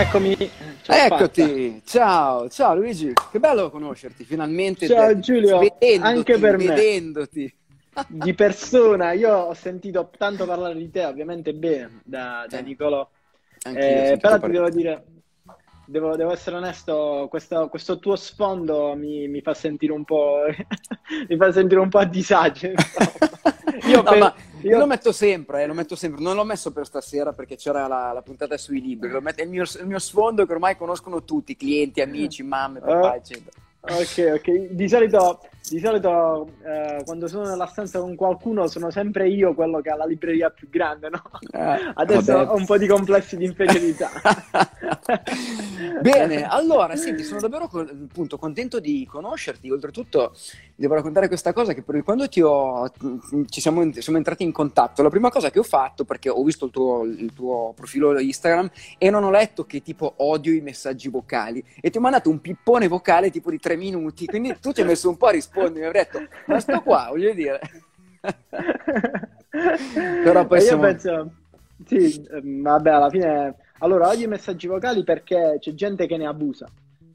Eccomi. Ciao, Eccoti, ciao, ciao Luigi, che bello conoscerti finalmente. Ciao Giulio, vedendoti, anche per me. Vedendoti. Di persona, io ho sentito tanto parlare di te, ovviamente bene, da, da eh. Nicolò. Eh, però ti devo dire, devo, devo, essere onesto, questo, questo tuo sfondo mi, mi, fa sentire un po', mi fa sentire un po' a disagio. io, no, per, io... lo metto sempre, eh, lo metto sempre. Non l'ho messo per stasera perché c'era la, la puntata sui libri. Metto, è il mio, il mio, sfondo che ormai conoscono tutti, clienti, amici, mamme, papà, uh, eccetera. Ok, ok. Di solito, di solito eh, quando sono nella stanza con qualcuno sono sempre io quello che ha la libreria più grande, no? Eh, Adesso vabbè. ho un po' di complessi di inferiorità. Bene, allora, senti, sono davvero appunto, contento di conoscerti. Oltretutto, devo raccontare questa cosa che quando ho, ci siamo, siamo, entrati in contatto, la prima cosa che ho fatto, perché ho visto il tuo, il tuo profilo Instagram e non ho letto che tipo odio i messaggi vocali e ti ho mandato un pippone vocale tipo di tre minuti, quindi tu ti hai messo un po' a rispondere, mi hai detto, ma sto qua, voglio dire. Però poi siamo... penso, sì, ehm, vabbè, alla fine... Allora, odio i messaggi vocali perché c'è gente che ne abusa.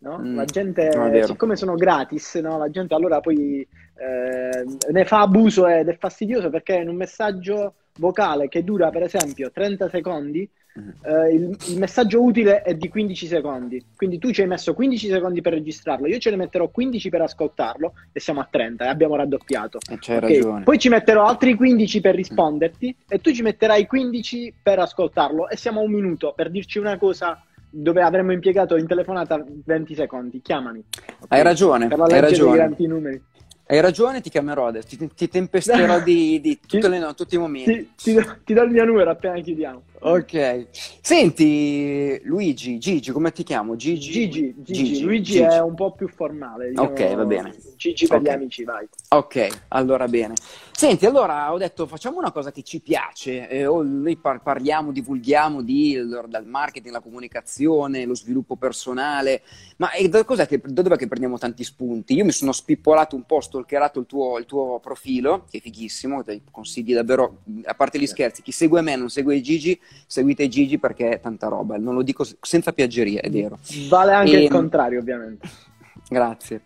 No? Mm, la gente, siccome sono gratis, no? la gente allora poi eh, ne fa abuso ed è fastidioso perché in un messaggio vocale che dura per esempio 30 secondi, Uh, il, il, messaggio utile è di 15 secondi, quindi tu ci hai messo 15 secondi per registrarlo, io ce ne metterò 15 per ascoltarlo e siamo a 30 e abbiamo raddoppiato. E c'hai okay. ragione. Poi ci metterò altri 15 per risponderti e tu ci metterai 15 per ascoltarlo e siamo a un minuto per dirci una cosa dove avremmo impiegato in telefonata 20 secondi. Chiamami. Okay? Hai ragione. Per la hai ragione. numeri. Hai ragione, ti chiamerò adesso, ti, ti tempesterò di, di le, tutti i momenti. Ti, ti, ti, do il mio numero appena chiudiamo. Ok. Senti, Luigi, Gigi, come ti chiamo? Gigi? Gigi, Gigi. Gigi. Luigi Gigi. è un po' più formale. Diciamo, ok, va bene. Gigi per okay. gli amici, vai. Ok, allora bene. Senti, allora ho detto facciamo una cosa che ci piace, eh, noi par- parliamo, divulghiamo di, dal marketing, la comunicazione, lo sviluppo personale, ma da, che, da dove che prendiamo tanti spunti? Io mi sono spippolato un po', stalkerato il tuo, il tuo profilo, che è fighissimo, ti consigli davvero, a parte gli scherzi, chi segue me non segue Gigi, seguite Gigi perché è tanta roba, non lo dico senza piaggeria, è vero. Vale anche e, il contrario, ovviamente. Grazie.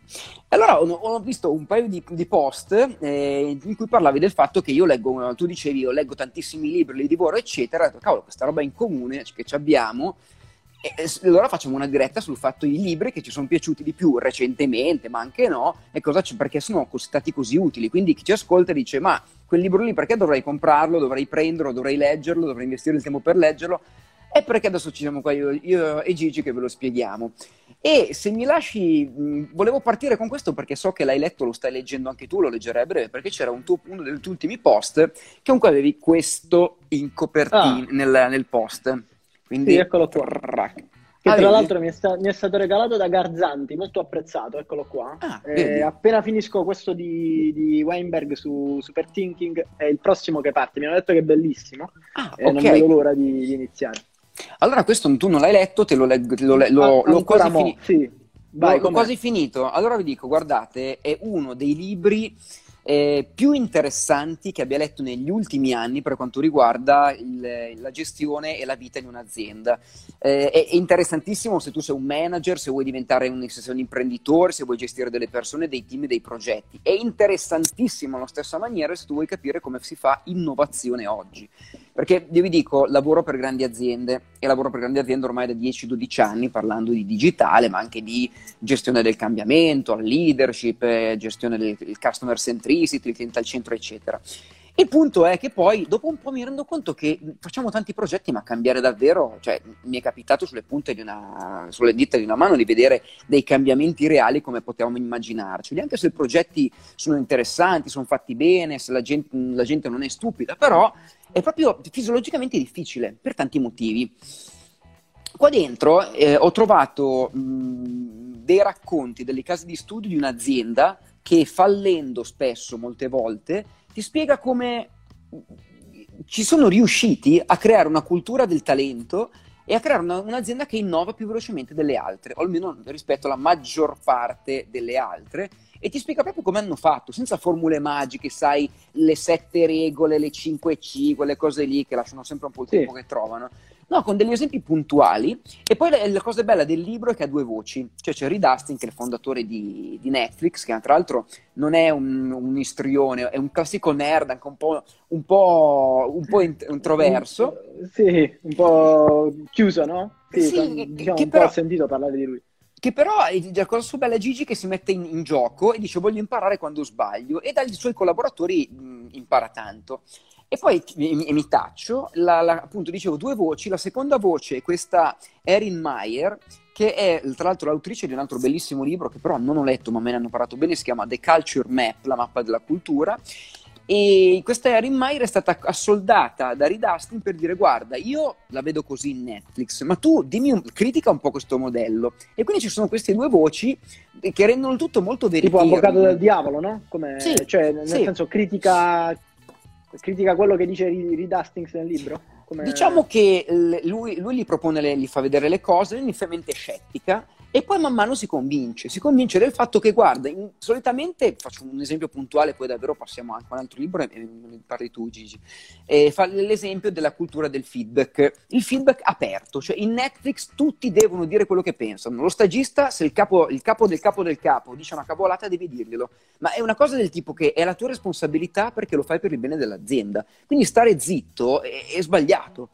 Allora ho, visto un paio di, di post eh, in cui parlavi del fatto che io leggo, tu dicevi io leggo tantissimi libri, li divoro eccetera, ho detto cavolo questa roba in comune che ci abbiamo e allora facciamo una diretta sul fatto i libri che ci sono piaciuti di più recentemente, ma anche no, e cosa c- perché sono stati così utili. Quindi chi ci ascolta dice: Ma quel libro lì perché dovrei comprarlo, dovrei prenderlo, dovrei leggerlo, dovrei investire il tempo per leggerlo? E perché adesso ci siamo qua io, io e Gigi che ve lo spieghiamo. E se mi lasci, mh, volevo partire con questo perché so che l'hai letto, lo stai leggendo anche tu, lo leggerai a breve, perché c'era un tuo, uno dei tuoi ultimi post che comunque avevi questo in copertina ah. nel, nel, post. Quindi, sì, eccolo qua. Che ah, tra l'altro mi è, sta- mi è, stato regalato da Garzanti, molto apprezzato, eccolo qua. Ah, eh, appena finisco questo di, di Weinberg su Superthinking, è il prossimo che parte. Mi hanno detto che è bellissimo ah, e okay. non vedo l'ora di, di iniziare. Allora, questo tu non l'hai letto, te lo leggo, lo, lo, lo, l'ho quasi, fini- sì. Vai, l'ho quasi finito. Allora vi dico, guardate, è uno dei libri eh, più interessanti che abbia letto negli ultimi anni per quanto riguarda il, la gestione e la vita di un'azienda. Eh, è, è, interessantissimo se tu sei un manager, se vuoi diventare un, se un imprenditore, se vuoi gestire delle persone, dei team, dei progetti. È interessantissimo alla stessa maniera se tu vuoi capire come si fa innovazione oggi. Perché io vi dico, lavoro per grandi aziende e lavoro per grandi aziende ormai da 10-12 anni parlando di digitale, ma anche di gestione del cambiamento, leadership, eh, gestione del customer centricity, il cliente al centro, eccetera. Il punto è che poi dopo un po' mi rendo conto che facciamo tanti progetti, ma cambiare davvero, cioè mi è capitato sulle punte di una, sulle dita di una mano di vedere dei cambiamenti reali come potevamo immaginarci, anche se i progetti sono interessanti, sono fatti bene, se la gente, la gente non è stupida, però è proprio fisiologicamente difficile per tanti motivi. Qua dentro eh, ho trovato mh, dei racconti delle case di studio di un'azienda che fallendo spesso, molte volte, ti spiega come ci sono riusciti a creare una cultura del talento e a creare una, un'azienda che innova più velocemente delle altre, o almeno rispetto alla maggior parte delle altre, e ti spiega proprio come hanno fatto, senza formule magiche, sai, le sette regole, le 5 C, quelle cose lì che lasciano sempre un po' il tempo sì. che trovano. No, con degli esempi puntuali. E poi la, la, cosa bella del libro è che ha due voci. Cioè c'è Reed Hastings, che è il fondatore di, di Netflix, che tra l'altro non è un, un, istrione, è un classico nerd, anche un po', un po', un po introverso. Sì, un po' chiuso, no? Sì, sì diciamo, che un però... po' ho sentito parlare di lui che però la cosa sua bella è Gigi che si mette in, in, gioco e dice voglio imparare quando sbaglio e dai suoi collaboratori mh, impara tanto. E poi mi, mi taccio, la, la, appunto dicevo due voci, la seconda voce è questa Erin Meyer, che è tra l'altro l'autrice di un altro bellissimo libro che però non ho letto ma me ne hanno parlato bene, si chiama The Culture Map, la mappa della cultura, e questa Erin Meyer è stata assoldata da Reed Astin per dire guarda, io la vedo così in Netflix, ma tu dimmi un, critica un po' questo modello. E quindi ci sono queste due voci che rendono tutto molto veritiero. Tipo avvocato del diavolo, no? Come, sì, cioè, nel sì. senso, critica, critica quello che dice Reed Hastings nel libro? Come... Diciamo che lui, lui gli propone, le, gli fa vedere le cose, inizialmente è scettica, e poi man mano si convince, si convince del fatto che, guarda, in, solitamente, faccio un esempio puntuale, poi davvero passiamo anche a un altro libro e ne parli tu Gigi, e fa l'esempio della cultura del feedback, il feedback aperto, cioè in Netflix tutti devono dire quello che pensano, lo stagista se il capo, il capo del capo del capo dice una cavolata devi dirglielo, ma è una cosa del tipo che è la tua responsabilità perché lo fai per il bene dell'azienda, quindi stare zitto è, è sbagliato.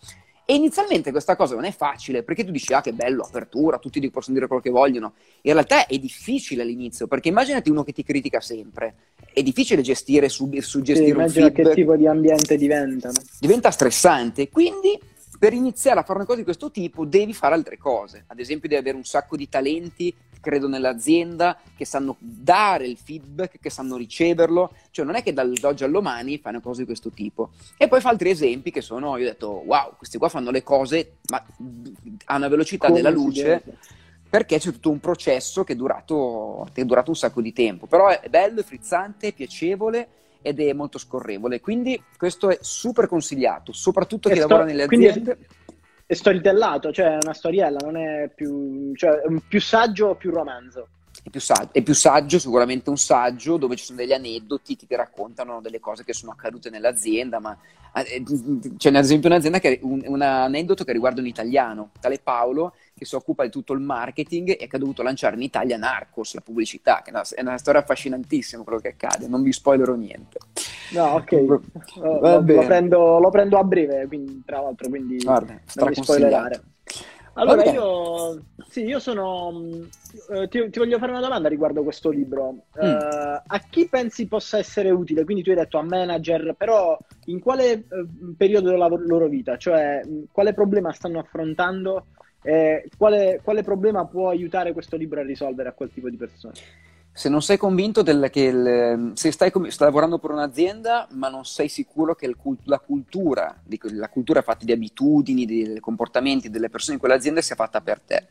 E inizialmente questa cosa non è facile, perché tu dici, ah che bello, apertura, tutti possono dire quello che vogliono. In realtà è difficile all'inizio, perché immaginati uno che ti critica sempre. È difficile gestire, su, su gestire sì, un feedback. che tipo di ambiente diventa. Diventa stressante, quindi per iniziare a fare una cosa di questo tipo devi fare altre cose. Ad esempio devi avere un sacco di talenti credo nell'azienda, che sanno dare il feedback, che sanno riceverlo, cioè non è che dall'oggi al domani fai una cosa di questo tipo. E poi fa altri esempi che sono, io ho detto, wow, questi qua fanno le cose ma a una velocità Come della luce, perché c'è tutto un processo che è, durato, che è durato un sacco di tempo, però è bello, è frizzante, è piacevole ed è molto scorrevole, quindi questo è super consigliato, soprattutto chi sto, lavora nelle aziende. Quindi è storytellato, cioè è una storiella, non è più, cioè, è più saggio o più romanzo. È più, saggio, è più, saggio, sicuramente un saggio dove ci sono degli aneddoti che ti raccontano delle cose che sono accadute nell'azienda, ma c'è ad esempio un'azienda che un, un aneddoto che riguarda un italiano, tale Paolo, che si occupa di tutto il marketing e che ha dovuto lanciare in Italia Narcos, la pubblicità, che è una, è una storia affascinantissima quello che accade, non vi spoilerò niente. No, ok, lo, lo, prendo, lo, prendo, a breve, quindi, tra l'altro, quindi Guarda, non mi spoilerare. Allora, io, sì, io sono. Uh, ti, ti, voglio fare una domanda riguardo questo libro. Mm. Uh, a chi pensi possa essere utile? Quindi tu hai detto a manager, però in quale uh, periodo della loro vita? Cioè, quale problema stanno affrontando eh, quale, quale, problema può aiutare questo libro a risolvere a quel tipo di persone? Se non sei convinto del, che il, se stai, stai, lavorando per un'azienda ma non sei sicuro che il, la cultura, la cultura fatta di abitudini, di comportamenti delle persone in quell'azienda sia fatta per te.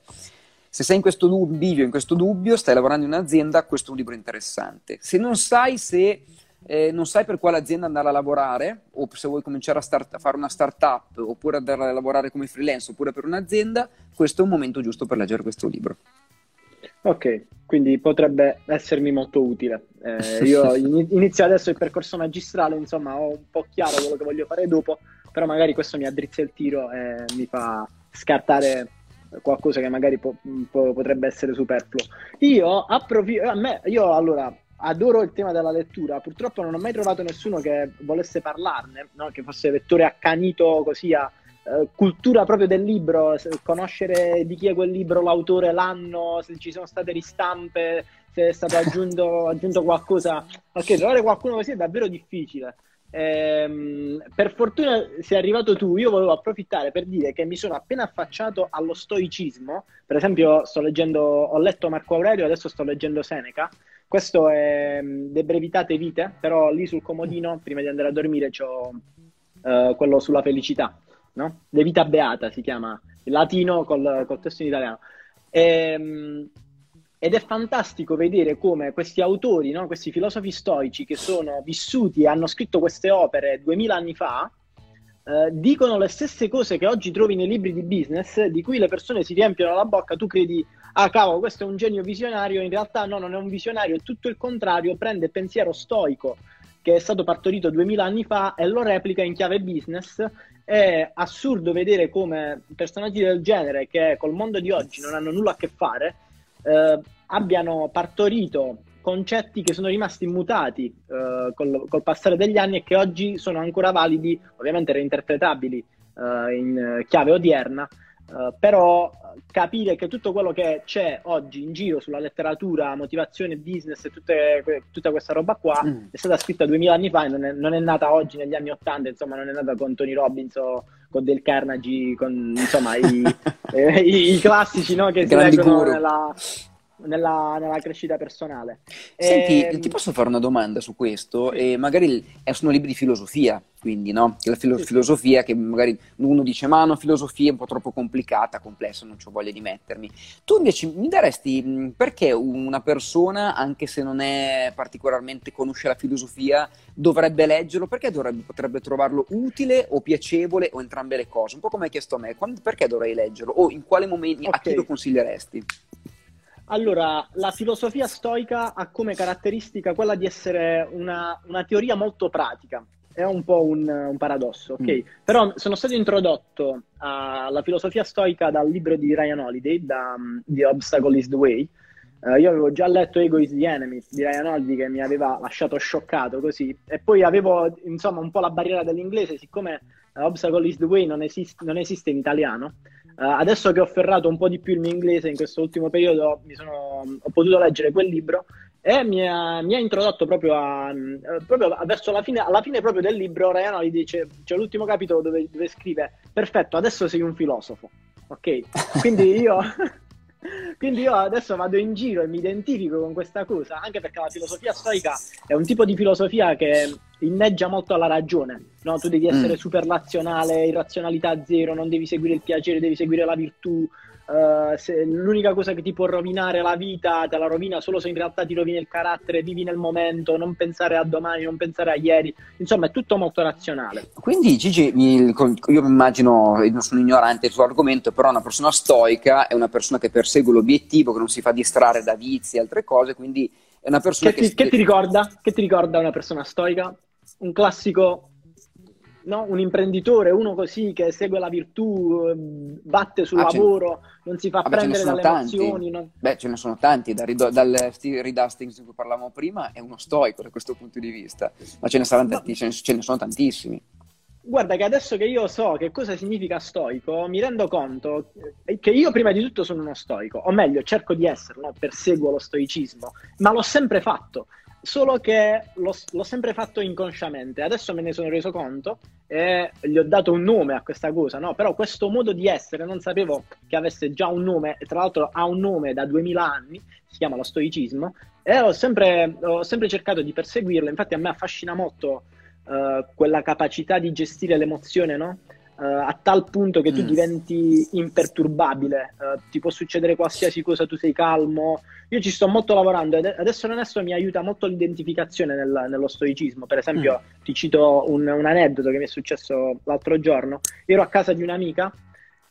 Se sei in questo dubbio, in questo dubbio, stai lavorando in un'azienda, questo è un libro interessante. Se non sai se eh, non sai per quale azienda andare a lavorare, o se vuoi cominciare a, start- a, fare una startup, oppure andare a lavorare come freelance, oppure per un'azienda, questo è un momento giusto per leggere questo libro. Ok, quindi potrebbe essermi molto utile. Eh, io inizio adesso il percorso magistrale, insomma, ho un po' chiaro quello che voglio fare dopo, però magari questo mi addrizza il tiro e mi fa scartare qualcosa che magari po- po- potrebbe essere superfluo. Io approfitto, a me, io allora adoro il tema della lettura, purtroppo non ho mai trovato nessuno che volesse parlarne, no? che fosse lettore accanito così a eh, cultura proprio del libro, conoscere di chi è quel libro, l'autore, l'anno, se ci sono state ristampe, se è stato aggiunto, aggiunto qualcosa. Ok, trovare qualcuno così è davvero difficile. Ehm, per fortuna sei arrivato tu, io volevo approfittare per dire che mi sono appena affacciato allo stoicismo, per esempio sto leggendo, ho letto Marco Aurelio, adesso sto leggendo Seneca, questo è mm, De Brevitate Vite, però lì sul comodino, prima di andare a dormire, ho uh, quello sulla felicità, no? De Vita Beata si chiama, in latino col, col testo in italiano. E, ehm, ed è fantastico vedere come questi autori, no? questi filosofi stoici che sono vissuti e hanno scritto queste opere duemila anni fa, eh, dicono le stesse cose che oggi trovi nei libri di business, di cui le persone si riempiono la bocca, tu credi, ah cavolo, questo è un genio visionario, in realtà no, non è un visionario, è tutto il contrario, prende pensiero stoico che è stato partorito 2000 anni fa e lo replica in chiave business. È assurdo vedere come personaggi del genere, che col mondo di oggi non hanno nulla a che fare, eh, abbiano partorito concetti che sono rimasti immutati eh, col, col, passare degli anni e che oggi sono ancora validi, ovviamente reinterpretabili eh, in chiave odierna, Uh, però capire che tutto quello che c'è oggi in giro sulla letteratura, motivazione, business e tutte, tutta questa roba qua mm. è stata scritta duemila anni fa e non è, non è, nata oggi negli anni Ottanta, insomma non è nata con Tony Robbins o con Del Carnegie, con insomma i, eh, i, i, classici no, che si leggono nella, nella, nella, crescita personale. Senti, e... Ehm, ti posso fare una domanda su questo? E magari sono libri di filosofia, quindi no? La filo- sì. filosofia che magari uno dice ma no, filosofia è un po' troppo complicata, complessa, non ho voglia di mettermi. Tu invece mi daresti perché una persona, anche se non è particolarmente conosce la filosofia, dovrebbe leggerlo? Perché dovrebbe, potrebbe trovarlo utile o piacevole o entrambe le cose? Un po' come hai chiesto a me, quando, perché dovrei leggerlo? O in quale momento, okay. a chi lo consiglieresti? Allora, la filosofia stoica ha come caratteristica quella di essere una, una teoria molto pratica. È un po' un, un paradosso, ok? Mm. Però sono stato introdotto alla filosofia stoica dal libro di Ryan Holiday, da um, The Obstacle is the Way. Uh, io avevo già letto Ego is the Enemy di Ryan Holiday che mi aveva lasciato scioccato così. E poi avevo, insomma, un po' la barriera dell'inglese, siccome uh, Obstacle is the Way non, esist- non esiste in italiano. Uh, adesso che ho ferrato un po' di più il mio inglese in questo ultimo periodo, sono, ho potuto leggere quel libro e mi ha, mi ha introdotto proprio, a, uh, proprio verso la fine, alla fine proprio del libro. Ryan gli dice: C'è l'ultimo capitolo dove, dove scrive: Perfetto, adesso sei un filosofo. Ok, quindi io. Quindi io adesso vado in giro e mi identifico con questa cosa, anche perché la filosofia stoica è un tipo di filosofia che inneggia molto alla ragione, no? Tu devi essere mm. super razionale, irrazionalità zero, non devi seguire il piacere, devi seguire la virtù, Uh, l'unica cosa che ti può rovinare la vita te la rovina solo se in realtà ti rovina il carattere, vivi nel momento, non pensare a domani, non pensare a ieri, insomma è tutto molto razionale. Quindi Gigi, io immagino, non sono ignorante sull'argomento, però una persona stoica è una persona che persegue l'obiettivo, che non si fa distrarre da vizi e altre cose, quindi è una persona che... Che ti, che ti ricorda? Che ti ricorda una persona stoica? Un classico no? un imprenditore, uno così che segue la virtù, ehm, batte sul ah, lavoro, non si fa Vabbè, prendere dalle tanti. emozioni. Non... Beh, ce ne sono tanti, da, dal Reed Hastings di cui parlavamo prima è uno stoico da questo punto di vista, ma ce ne, saranno no. tanti, ce ne, ce ne sono tantissimi. Guarda che adesso che io so che cosa significa stoico, mi rendo conto che io prima di tutto sono uno stoico, o meglio, cerco di esserlo, perseguo lo stoicismo, ma l'ho sempre fatto solo che l'ho, l'ho, sempre fatto inconsciamente. Adesso me ne sono reso conto e gli ho dato un nome a questa cosa, no? Però questo modo di essere non sapevo che avesse già un nome, e tra l'altro ha un nome da 2000 anni, si chiama lo stoicismo, e ho sempre, ho sempre cercato di perseguirlo. Infatti a me affascina molto uh, quella capacità di gestire l'emozione, no? Uh, a tal punto che tu mm. diventi imperturbabile, uh, ti può succedere qualsiasi cosa, tu sei calmo. Io ci sto molto lavorando ed adesso onesto mi aiuta molto l'identificazione nel, nello stoicismo. Per esempio, mm. ti cito un, un, aneddoto che mi è successo l'altro giorno. Ero a casa di un'amica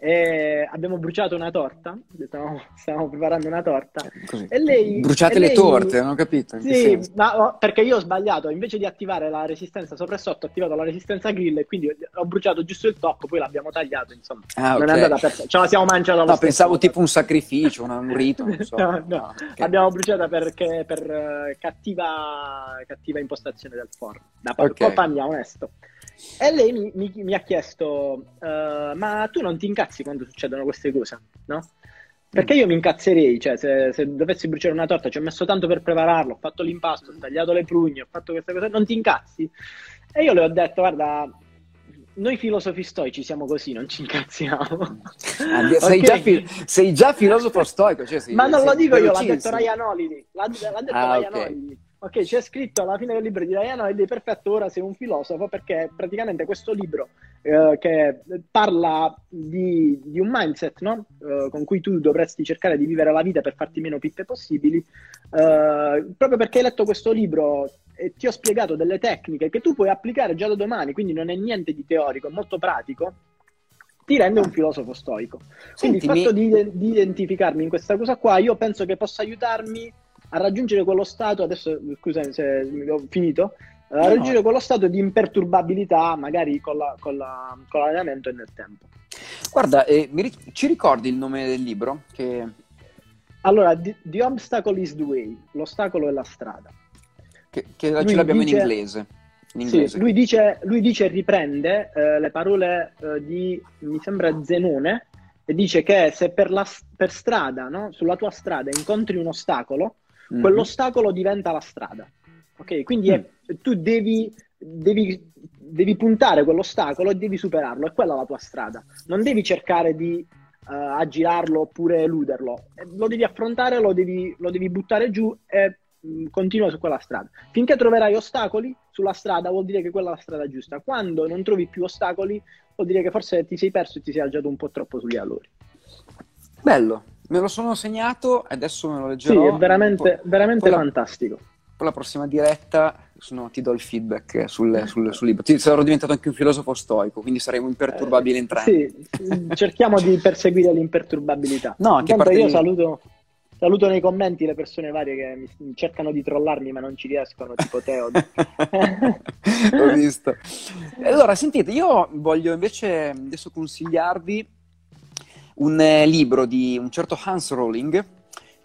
e abbiamo bruciato una torta, stavamo, stavamo preparando una torta Così. e lei... Bruciate e le lei, torte, non ho capito. Sì, ma, oh, perché io ho sbagliato, invece di attivare la resistenza sopra e sotto ho attivato la resistenza grill e quindi ho bruciato giusto il top, poi l'abbiamo tagliato, insomma. Ah, non okay. è andata per... Ce la siamo mangiata No, pensavo tipo un sacrificio, un rito, non so. no, no. no okay. L'abbiamo bruciata perché, per uh, cattiva, cattiva impostazione del forno, da okay. colpa mia, onesto. E lei mi, mi, mi ha chiesto, uh, ma tu non ti incazzi quando succedono queste cose, no? Perché io mi incazzerei, cioè se, se, dovessi bruciare una torta, ci ho messo tanto per prepararlo, ho fatto l'impasto, ho tagliato le prugne, ho fatto queste cose, non ti incazzi? E io le ho detto, guarda, noi filosofi stoici siamo così, non ci incazziamo. Ah, sei, okay. già fi- sei, già filosofo stoico. Cioè sei, Ma non lo dico io, l'ha detto Ryan Holiday. L'ha, l'ha detto ah, Ryan okay. Holiday. Ok, c'è scritto alla fine del libro di Diana ed è perfetto, ora sei un filosofo perché praticamente questo libro eh, che parla di, di un mindset no? eh, con cui tu dovresti cercare di vivere la vita per farti meno pippe possibili, eh, proprio perché hai letto questo libro e ti ho spiegato delle tecniche che tu puoi applicare già da domani, quindi non è niente di teorico, è molto pratico, ti rende un filosofo stoico. Quindi Sentimi... il fatto di, di identificarmi in questa cosa qua, io penso che possa aiutarmi a raggiungere quello stato, adesso scusami se ho finito, a raggiungere quello stato di imperturbabilità, magari con, la, con, la, con l'allenamento e nel tempo. Guarda, eh, ric- ci ricordi il nome del libro? Che... Allora, the, the, Obstacle is the Way, l'ostacolo è la strada. Che, che ce l'abbiamo dice, in inglese. In inglese. Sì, lui dice, lui dice riprende eh, le parole eh, di, mi sembra, Zenone, e dice che se per, la, per strada, no? sulla tua strada, incontri un ostacolo, mm-hmm. quell'ostacolo diventa la strada. Ok? Quindi mm. è, tu devi, devi, devi, puntare quell'ostacolo e devi superarlo, è quella la tua strada. Non devi cercare di uh, aggirarlo oppure eluderlo, eh, lo devi affrontare, lo devi, lo devi buttare giù e mh, mm, continua su quella strada. Finché troverai ostacoli sulla strada vuol dire che quella è la strada giusta. Quando non trovi più ostacoli vuol dire che forse ti sei perso e ti sei alzato un po' troppo sugli allori. Bello, me lo sono segnato e adesso me lo leggerò. Sì, è veramente, poi, veramente poi fantastico. Poi la prossima diretta no, ti do il feedback sul, sul, sul libro. Ti, sarò diventato anche un filosofo stoico, quindi saremo imperturbabili eh, entrambi. Sì, cerchiamo di perseguire l'imperturbabilità. No, anche Intanto io di... saluto, saluto nei commenti le persone varie che mi, cercano di trollarmi ma non ci riescono, tipo Teo. Ho visto. Allora, sentite, io voglio invece adesso consigliarvi un eh, libro di un certo Hans Rowling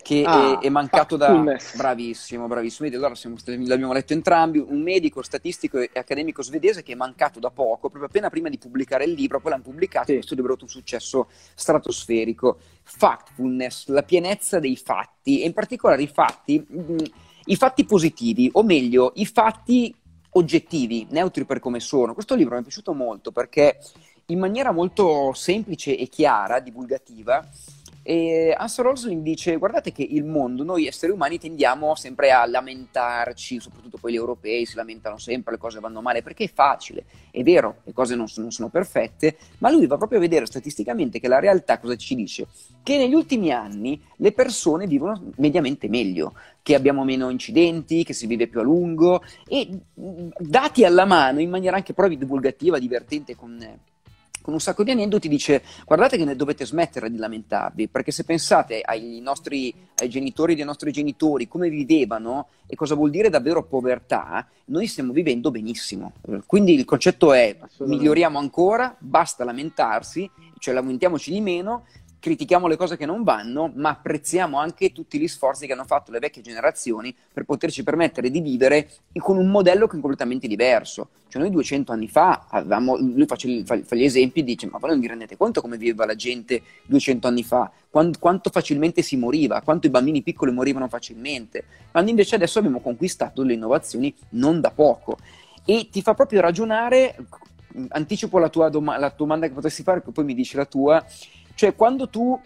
che ah, è, è, mancato da... Bravissimo, bravissimo. Allora siamo, l'abbiamo letto entrambi, un medico statistico e accademico svedese che è mancato da poco, proprio appena prima di pubblicare il libro, poi l'hanno pubblicato, sì. questo libro ha avuto un successo stratosferico. Factfulness, la pienezza dei fatti, e in particolare i fatti, mh, mm, i fatti positivi, o meglio, i fatti oggettivi, neutri per come sono. Questo libro mi è piaciuto molto perché in maniera molto semplice e chiara, divulgativa, e Hans Rosling dice: Guardate che il mondo, noi esseri umani tendiamo sempre a lamentarci, soprattutto gli europei si lamentano sempre, le cose vanno male perché è facile. È vero, le cose non sono, non sono perfette, ma lui va proprio a vedere statisticamente che la realtà cosa ci dice? Che negli ultimi anni le persone vivono mediamente meglio, che abbiamo meno incidenti, che si vive più a lungo e dati alla mano in maniera anche proprio divulgativa, divertente con con un sacco di aneddoti dice guardate che ne dovete smettere di lamentarvi, perché se pensate ai nostri ai genitori dei nostri genitori, come vivevano e cosa vuol dire davvero povertà, noi stiamo vivendo benissimo. Quindi il concetto è miglioriamo ancora, basta lamentarsi, cioè lamentiamoci di meno critichiamo le cose che non vanno, ma apprezziamo anche tutti gli sforzi che hanno fatto le vecchie generazioni per poterci permettere di vivere con un modello che è completamente diverso. Cioè noi 200 anni fa avevamo, lui fa, gli esempi e dice ma voi non vi rendete conto come viveva la gente 200 anni fa, quanto, quanto facilmente si moriva, quanto i bambini piccoli morivano facilmente, quando invece adesso abbiamo conquistato le innovazioni non da poco. E ti fa proprio ragionare, anticipo la tua, dom- la domanda che potresti fare, poi mi dici la tua, cioè, quando tu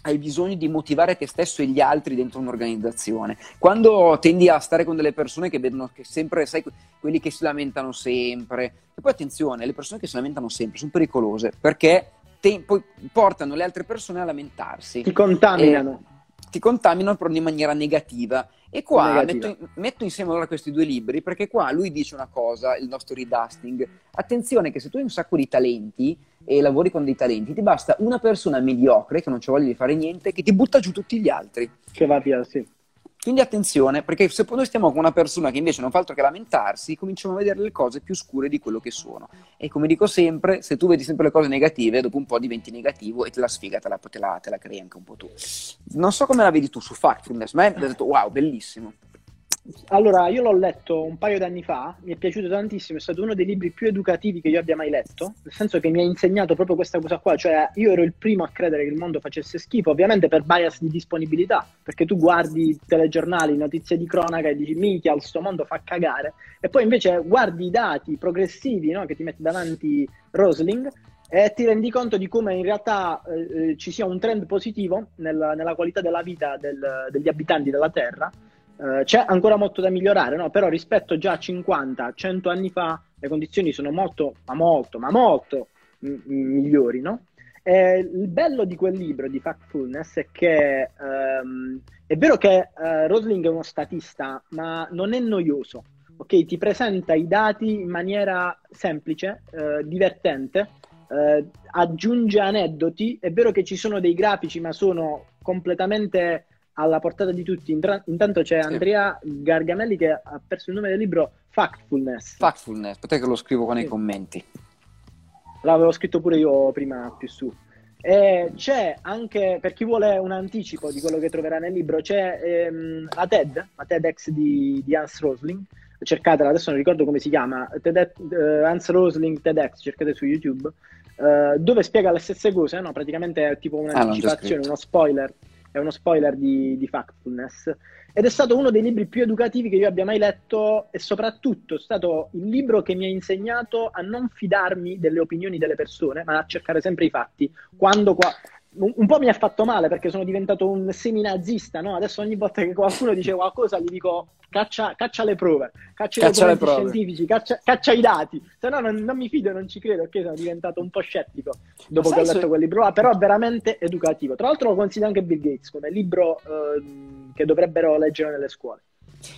hai bisogno di motivare te stesso e gli altri dentro un'organizzazione. Quando tendi a stare con delle persone che vedono che sempre, sai, quelli che si lamentano sempre. E poi attenzione, le persone che si lamentano sempre sono pericolose perché te, poi portano le altre persone a lamentarsi. Ti contaminano. E, ti contaminano però in maniera negativa. E qua metto, metto, insieme allora questi due libri perché qua lui dice una cosa, il nostro redusting. Attenzione che se tu hai un sacco di talenti e lavori con dei talenti, ti basta una persona mediocre che non ci voglia di fare niente che ti butta giù tutti gli altri. Che va via, sì. Quindi attenzione, perché se noi stiamo con una persona che invece non fa altro che lamentarsi, cominciamo a vedere le cose più scure di quello che sono. E come dico sempre, se tu vedi sempre le cose negative, dopo un po' diventi negativo e te la sfiga te la, te la, te la crei anche un po' tu. Non so come la vedi tu su Factfulness, ma hai detto wow, bellissimo. Allora, io l'ho letto un paio d'anni fa, mi è piaciuto tantissimo, è stato uno dei libri più educativi che io abbia mai letto, nel senso che mi ha insegnato proprio questa cosa qua, cioè io ero il primo a credere che il mondo facesse schifo, ovviamente per bias di disponibilità, perché tu guardi telegiornali, notizie di cronaca e dici minchia, suo mondo fa cagare, e poi invece guardi i dati progressivi no, che ti mette davanti Rosling e ti rendi conto di come in realtà eh, eh ci sia un trend positivo nella, nella qualità della vita del, degli abitanti della Terra Uh, c'è ancora molto da migliorare, no? però rispetto già a 50, 100 anni fa le condizioni sono molto, ma molto, ma molto m- migliori. No? il bello di quel libro di Factfulness è che um, è vero che uh, Rosling è uno statista, ma non è noioso. Ok, ti presenta i dati in maniera semplice, uh, divertente, aggiunge aneddoti. È vero che ci sono dei grafici, ma sono completamente alla portata di tutti. Intanto c'è sì. Andrea Gargamelli che ha perso il nome del libro Factfulness. Factfulness, aspetta che lo scrivo qua nei sì. commenti. L'avevo scritto pure io prima più su. E c'è anche, per chi vuole un anticipo di quello che troverà nel libro, c'è ehm, la TED, la TEDx di, di Hans Rosling, cercatela, adesso non ricordo come si chiama, TED, uh, Hans Rosling TEDx, cercate su YouTube, uh, dove spiega le stesse cose, no? praticamente è tipo ah, un'anticipazione, ah, uno spoiler, è uno spoiler di, di Factfulness. Ed è stato uno dei libri più educativi che io abbia mai letto e soprattutto è stato il libro che mi ha insegnato a non fidarmi delle opinioni delle persone, ma a cercare sempre i fatti. Quando qua un, po' mi ha fatto male perché sono diventato un seminazista, no? Adesso ogni volta che qualcuno dice qualcosa gli dico caccia, caccia le prove, caccia, caccia le prove scientifici, caccia, caccia, i dati, se no non, non, mi fido, non ci credo, perché sono diventato un po' scettico dopo che ho letto quel libro là, però è veramente educativo. Tra l'altro lo consiglio anche Bill Gates come libro eh, che dovrebbero leggere nelle scuole.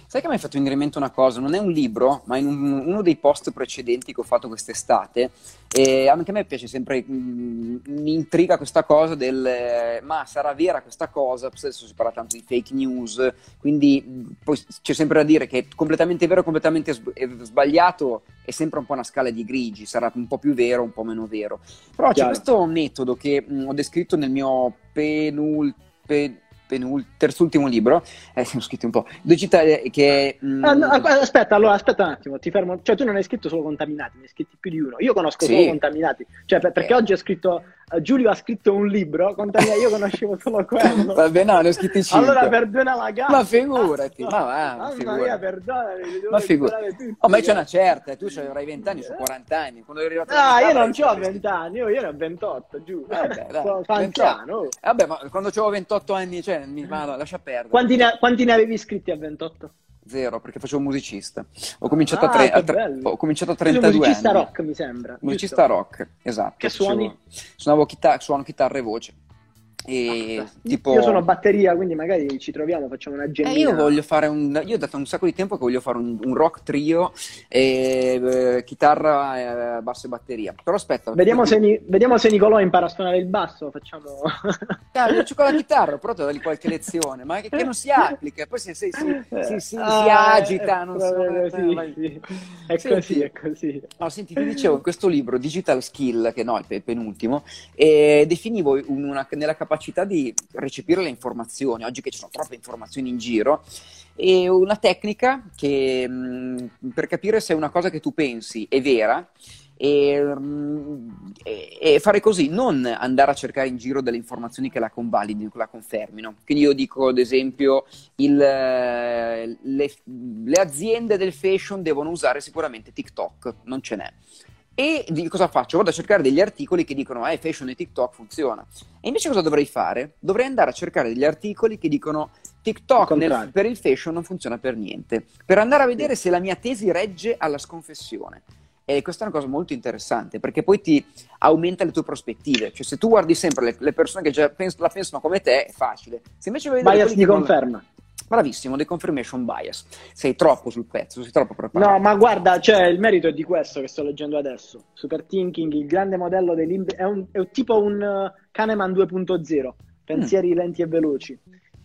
Sai che mi hai fatto venire in mente una cosa? Non è un libro, ma in un, uno dei post precedenti che ho fatto quest'estate, e anche a me piace sempre, mh, mm, mi intriga questa cosa del eh, ma sarà vera questa cosa? Adesso si parla tanto di fake news, quindi mm, poi c'è sempre da dire che completamente vero, completamente sbagliato è sempre un po' una scala di grigi, sarà un po' più vero, un po' meno vero. Però Chiaro. c'è questo metodo che mh, mm, ho descritto nel mio penultimo penul- terzultimo libro, eh, ho scritto un po', due città eh, che... Mh... Ah, no, aspetta, allora, aspetta un attimo, ti fermo. Cioè, tu non hai scritto solo contaminati, ne hai scritti più di uno. Io conosco sì. solo contaminati. Cioè, per, perché eh. oggi ho scritto Giulio ha scritto un libro, contami, io conoscevo solo quello. Vabbè, no, ne ho scritti 5. Allora perdona la gara. Ma figurati, ma va, ma figurati. Mia, perdonami, ma figurati. Oh, ma c'è una certa, tu avrai 20 anni, su 40 anni. Quando eri arrivato Ah, io non ho 20 anni, io, io ne ho 28, giù. Vabbè, dai, Sono anziano. Vabbè, ma quando avevo 28 anni, cioè, mi, ma, lascia perdere. Quanti ne, quanti ne avevi iscritti a 28? Zero, perché facevo musicista. Ho cominciato, ah, a, tre, a, tre, ho cominciato a 32 musicista anni. rock, mi sembra. Musicista giusto? rock, esatto. Che suoni? Suonavo chitarra, suono chitarra e voce. E, tipo... Io sono batteria, quindi magari ci troviamo, facciamo una gemmina. Eh, io voglio fare un. Io ho dato un sacco di tempo che voglio fare un, un rock trio, e, eh, chitarra, eh, basso e batteria. Però aspetta. Vediamo, se, Ni... Vediamo se Nicolò impara a suonare il basso. Facciamo. Ah, io con la chitarra, però te dai qualche lezione, ma che, che, non si applica. Poi si, si, si, si ah, agita, non so. Sì, sì. È senti, così, è così. No, senti, ti dicevo in questo libro, Digital Skill, che no, è il penultimo, eh, definivo una, nella capacità capacità di recepire le informazioni, oggi che ci sono troppe informazioni in giro, e una tecnica che mh, per capire se una cosa che tu pensi è vera e, e, fare così, non andare a cercare in giro delle informazioni che la convalidino, che la confermino. Quindi io dico, ad esempio, il, le, le, aziende del fashion devono usare sicuramente TikTok, non ce n'è. E di cosa faccio? Vado a cercare degli articoli che dicono eh, fashion e TikTok funziona. E invece cosa dovrei fare? Dovrei andare a cercare degli articoli che dicono TikTok nel, per il fashion non funziona per niente. Per andare a vedere se la mia tesi regge alla sconfessione. E questa è una cosa molto interessante perché poi ti aumenta le tue prospettive. Cioè, se tu guardi sempre le, le persone che già pens- la pensano come te, è facile. Se invece vedi. Bias di conferma. Non Bravissimo, the confirmation bias. Sei troppo sul pezzo, sei troppo preparato. No, ma guarda, cioè, il merito è di questo che sto leggendo adesso. Super Thinking, il grande modello dei libri, è, un, è tipo un uh, Kahneman 2.0, pensieri mm. lenti e veloci.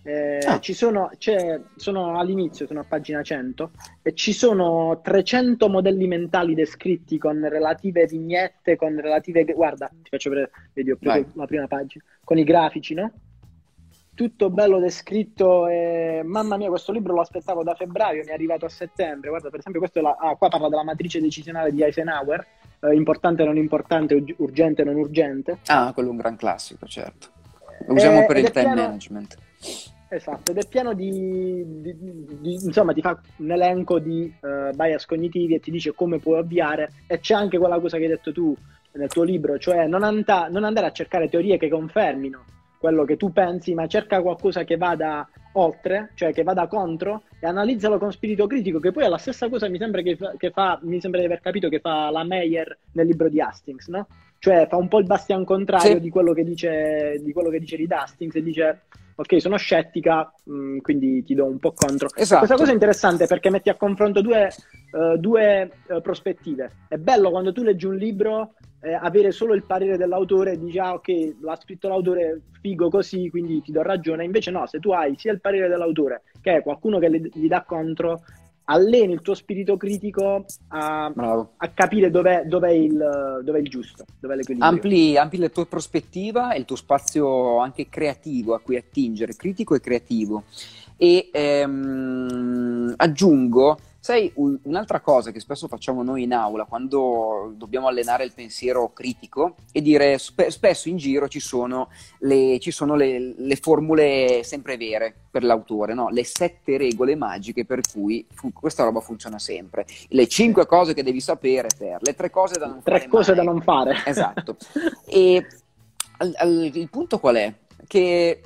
Eh, ah. ci sono, sono all'inizio, sono a pagina 100, e ci sono 300 modelli mentali descritti con relative vignette, con relative... Guarda, ti faccio vedere, vedi, ho preso la prima pagina, con i grafici, no? Tutto bello descritto. E... Mamma mia, questo libro lo aspettavo da febbraio, mi è arrivato a settembre. Guarda, per esempio, questo è la... ah, qua parla della matrice decisionale di Eisenhower, eh, importante non importante, urgente non urgente. Ah, quello è un gran classico, certo. Lo usiamo eh, per il time piano... management. Esatto, ed è pieno di, di, di, insomma, ti fa un elenco di uh, bias cognitivi e ti dice come puoi ovviare. E c'è anche quella cosa che hai detto tu nel tuo libro, cioè non, anda, non andare a cercare teorie che confermino quello che tu pensi, ma cerca qualcosa che vada oltre, cioè che vada contro e analizzalo con spirito critico, che poi è la stessa cosa mi sembra che fa, che fa mi sembra di aver capito che fa la Meyer nel libro di Hastings, no? Cioè fa un po' il bastian contrario sì. di, quello che dice, di quello che dice Reed Hastings e dice ok, sono scettica, mh, mm, quindi ti do un po' contro. Esatto. Questa cosa è interessante perché metti a confronto due, uh, due uh, prospettive. È bello quando tu leggi un libro eh, avere solo il parere dell'autore e dici ah ok l'ha scritto l'autore figo così quindi ti do ragione invece no se tu hai sia il parere dell'autore che qualcuno che gli dà contro alleni il tuo spirito critico a, a capire dov'è, dov'è, il, dov'è, il, giusto, dov'è l'equilibrio. Ampli, ampli la tua prospettiva e il tuo spazio anche creativo a cui attingere, critico e creativo. E ehm, aggiungo Sai, un'altra cosa che spesso facciamo noi in aula quando dobbiamo allenare il pensiero critico è dire spe- spesso in giro ci sono, le, ci sono le, le, formule sempre vere per l'autore, no? le sette regole magiche per cui fu- questa roba funziona sempre, le cinque cose che devi sapere per, le tre cose da non tre fare. Tre cose mai. da non fare. Esatto. e al, al, il punto qual è? Che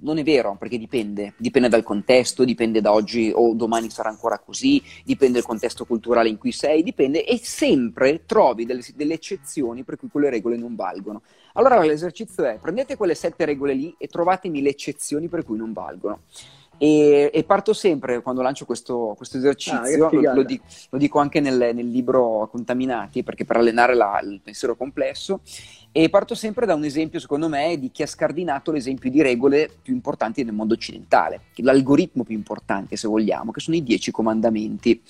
non è vero, perché dipende, dipende dal contesto, dipende da oggi o domani sarà ancora così, dipende dal contesto culturale in cui sei, dipende e sempre trovi delle, delle eccezioni per cui quelle regole non valgono. Allora l'esercizio è prendete quelle sette regole lì e trovatemi le eccezioni per cui non valgono. E, e, parto sempre quando lancio questo, questo esercizio, ah, lo, lo, dico, lo, dico, anche nel, nel, libro Contaminati, perché per allenare la, il pensiero complesso, e parto sempre da un esempio, secondo me, di chi ha scardinato l'esempio di regole più importanti nel mondo occidentale, l'algoritmo più importante, se vogliamo, che sono i dieci comandamenti.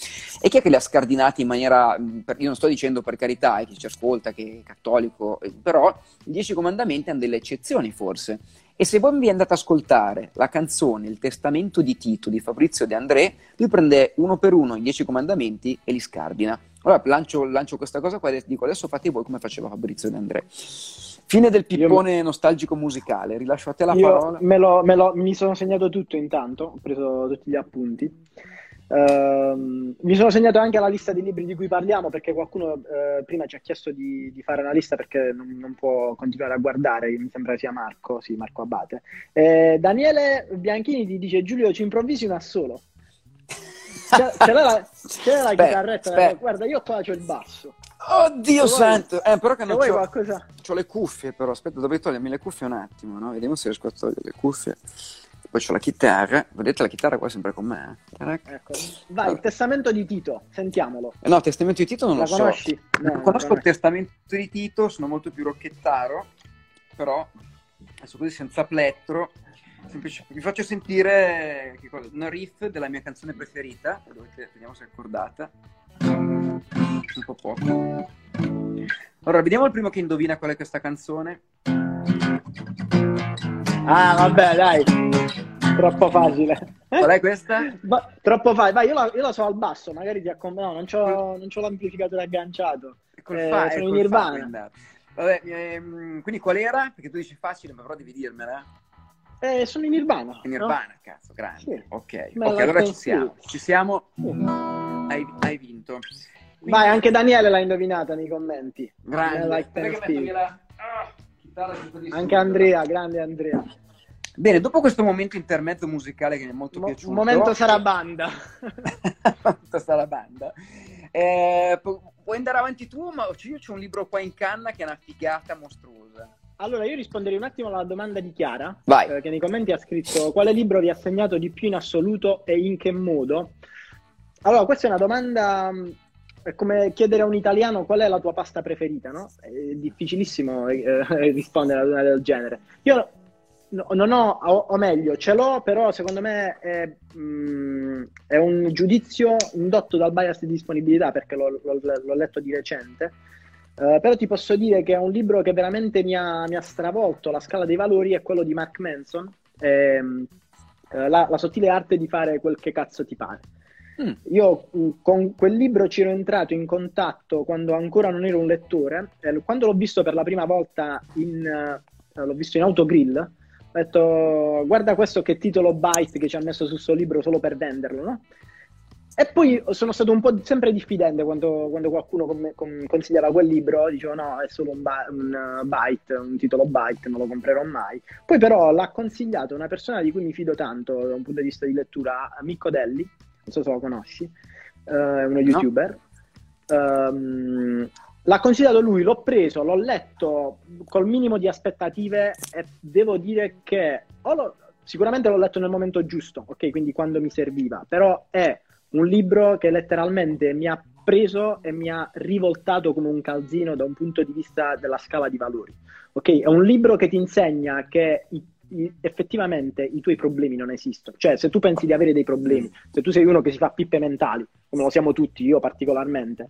E chi è che li ha scardinati in maniera, io non sto dicendo per carità, eh, chi ci ascolta, che è cattolico, eh, però i dieci comandamenti hanno delle eccezioni forse. E se voi vi andate ad ascoltare la canzone Il testamento di Tito di Fabrizio De André, lui prende uno per uno i dieci comandamenti e li scardina. Allora lancio, lancio questa cosa qua e dico adesso fate voi come faceva Fabrizio De André. Fine del pippone io, nostalgico musicale, rilascio a te la parola. Me lo, me lo, mi sono segnato tutto intanto, ho preso tutti gli appunti. Uh, mi sono segnato anche la lista dei libri di cui parliamo perché qualcuno uh, prima ci ha chiesto di, di, fare una lista perché non, non, può continuare a guardare, mi sembra sia Marco, sì, Marco Abate. Eh, Daniele Bianchini ti dice Giulio ci improvvisi un assolo. C'è, c'è la, c'è la chitarretta, aspetta. guarda io qua c'ho il basso. Oddio santo! Eh, però che non c'ho, qualcosa... c'ho le cuffie però, aspetta dovrei togliermi le cuffie un attimo, no? Vediamo se riesco a togliere le cuffie poi c'ho la chitarra, vedete la chitarra qua è sempre con me. Eh? Ecco. Vai, il testamento di Tito, sentiamolo. Eh no, il testamento di Tito non la lo conosci? so. No, conosco il testamento di Tito, sono molto più rocchettaro, però adesso così senza plettro, semplice, vi faccio sentire una riff della mia canzone preferita, dovete, vediamo se è accordata. Un po' poco. Allora, vediamo il primo che indovina qual è questa canzone. Ah, vabbè, dai. Troppo facile. Qual è questa? Ba- troppo facile. Vai, io la, io la, so al basso, magari ti accompagno. No, non c'ho, non c'ho l'amplificatore agganciato. Col eh, fa- sono in Nirvana. Vabbè, ehm, quindi qual era? Perché tu dici facile, ma però devi dirmela. Eh, sono in Nirvana. In Nirvana, no? cazzo, grande. Sì. Ok, ok, allora ci siamo. Ci siamo. Sì. Hai, hai, vinto. Quindi... Vai, anche Daniele l'ha indovinata nei commenti. Grande. Like la... ah, anche Andrea, grande Andrea. Bene, dopo questo momento intermezzo musicale che mi è molto Mo- piaciuto. Un momento sarà banda. momento sarà banda. Eh, puoi andare avanti tu, ma io c'ho un libro qua in canna che è una figata mostruosa. Allora, io risponderei un attimo alla domanda di Chiara, eh, che nei commenti ha scritto quale libro vi ha segnato di più in assoluto e in che modo? Allora, questa è una domanda è come chiedere a un italiano qual è la tua pasta preferita, no? È difficilissimo eh, rispondere a una del genere. Io no, non ho, o, meglio, ce l'ho, però secondo me è, mh, è, un giudizio indotto dal bias di disponibilità, perché l'ho, l'ho, l'ho letto di recente. Uh, però ti posso dire che è un libro che veramente mi ha, mi ha stravolto la scala dei valori, è quello di Mark Manson, ehm, uh, la, la, sottile arte di fare quel che cazzo ti pare. Mm. Io mm, con quel libro ci ero entrato in contatto quando ancora non ero un lettore, eh, quando l'ho visto per la prima volta in, uh, l'ho visto in autogrill, ho detto guarda questo che titolo Byte che ci ha messo su questo libro solo per venderlo, no? E poi sono stato un po' sempre diffidente quando, quando qualcuno com- com- consigliava quel libro, dicevo no, è solo un, ba- un uh, byte, un titolo byte, non lo comprerò mai. Poi però l'ha consigliato una persona di cui mi fido tanto da un punto di vista di lettura, Micco Delli, non so se lo conosci, uh, è uno youtuber. No. Um, L'ha consigliato lui, l'ho preso, l'ho letto col minimo di aspettative e devo dire che lo, sicuramente l'ho letto nel momento giusto, ok? Quindi quando mi serviva, però è un libro che letteralmente mi ha preso e mi ha rivoltato come un calzino da un punto di vista della scala di valori. Ok? È un libro che ti insegna che i, i, effettivamente i tuoi problemi non esistono. Cioè, se tu pensi di avere dei problemi, se tu sei uno che si fa pippe mentali, come lo siamo tutti, io particolarmente,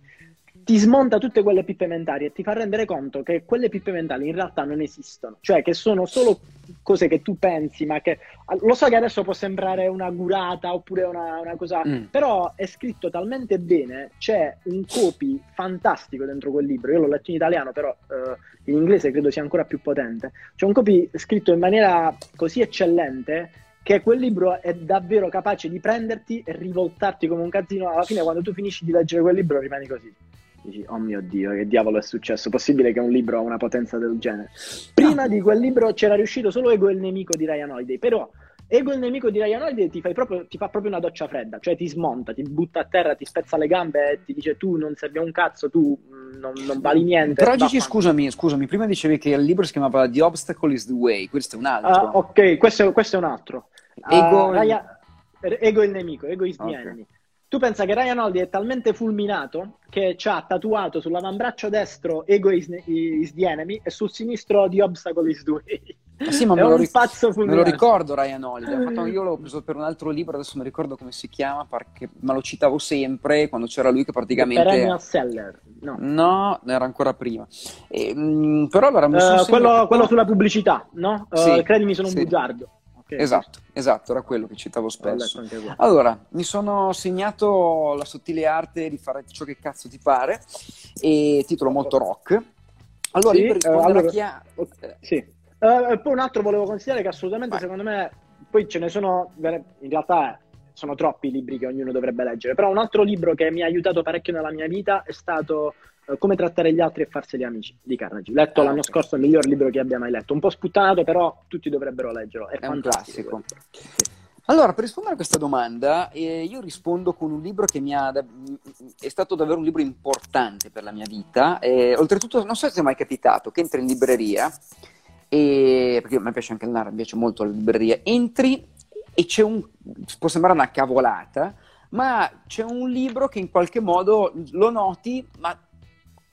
ti smonta tutte quelle pippe mentali e ti fa rendere conto che quelle pippe mentali in realtà non esistono, cioè che sono solo cose che tu pensi, ma che lo so che adesso può sembrare una gurata oppure una, una cosa, mm. però è scritto talmente bene, c'è un copy fantastico dentro quel libro. Io l'ho letto in italiano, però eh, in inglese credo sia ancora più potente. C'è un copy scritto in maniera così eccellente che quel libro è davvero capace di prenderti e rivoltarti come un cazzino. Alla fine, quando tu finisci di leggere quel libro, rimani così dici, oh mio Dio, che diavolo è successo? Possibile che un libro ha una potenza del genere? Prima di quel libro c'era riuscito solo Ego il nemico di Ryan Holiday, però Ego il nemico di Ryan Holiday ti, proprio, ti, fa proprio una doccia fredda, cioè ti smonta, ti butta a terra, ti spezza le gambe e ti dice tu non servi a un cazzo, tu mm, non, non vali niente. Però Gigi, scusami, scusami, prima dicevi che il libro si chiamava The Obstacle is the Way, questo è un altro. Uh, ok, questo, questo, è un altro. Ego, uh, Ryan, Ego il nemico, Ego is the okay. enemy. Tu pensa che Ryan Holiday è talmente fulminato che ci ha tatuato sull'avambraccio destro Ego is, is the enemy e sul sinistro The Obstacle is the way. Ah, sì, ma me lo, ric- me lo, ricordo Ryan Holiday. Fatto, io l'ho preso per un altro libro, adesso non ricordo come si chiama, perché, ma lo citavo sempre quando c'era lui che praticamente... Perennial Seller, no. No, era ancora prima. E, mh, mm, però allora... Uh, quello, quello, sulla pubblicità, no? Uh, sì, credimi, sono sì. un bugiardo. Okay, esatto, esatto, era quello che citavo spesso. Allora, mi sono segnato la sottile arte di fare ciò che cazzo ti pare, e titolo molto rock. Allora, sì, per rispondere allora, a chi ha... Sì. Uh, poi un altro volevo consigliare che assolutamente, Vai. secondo me, poi ce ne sono, in realtà sono troppi i libri che ognuno dovrebbe leggere, però un altro libro che mi ha aiutato parecchio nella mia vita è stato eh, come trattare gli altri e farseli amici di Carnegie. Letto ah, l'anno scorso, il miglior libro che abbia mai letto. Un po' sputtanato, però tutti dovrebbero leggerlo. È, è un classico. Allora, per rispondere a questa domanda, eh, io rispondo con un libro che mi ha da- è stato davvero un libro importante per la mia vita. Eh, oltretutto, non so se è mai capitato che entri in libreria, e, perché a me piace anche andare, mi piace molto la libreria, entri e c'è un, può sembrare una cavolata, ma c'è un libro che in qualche modo lo noti, ma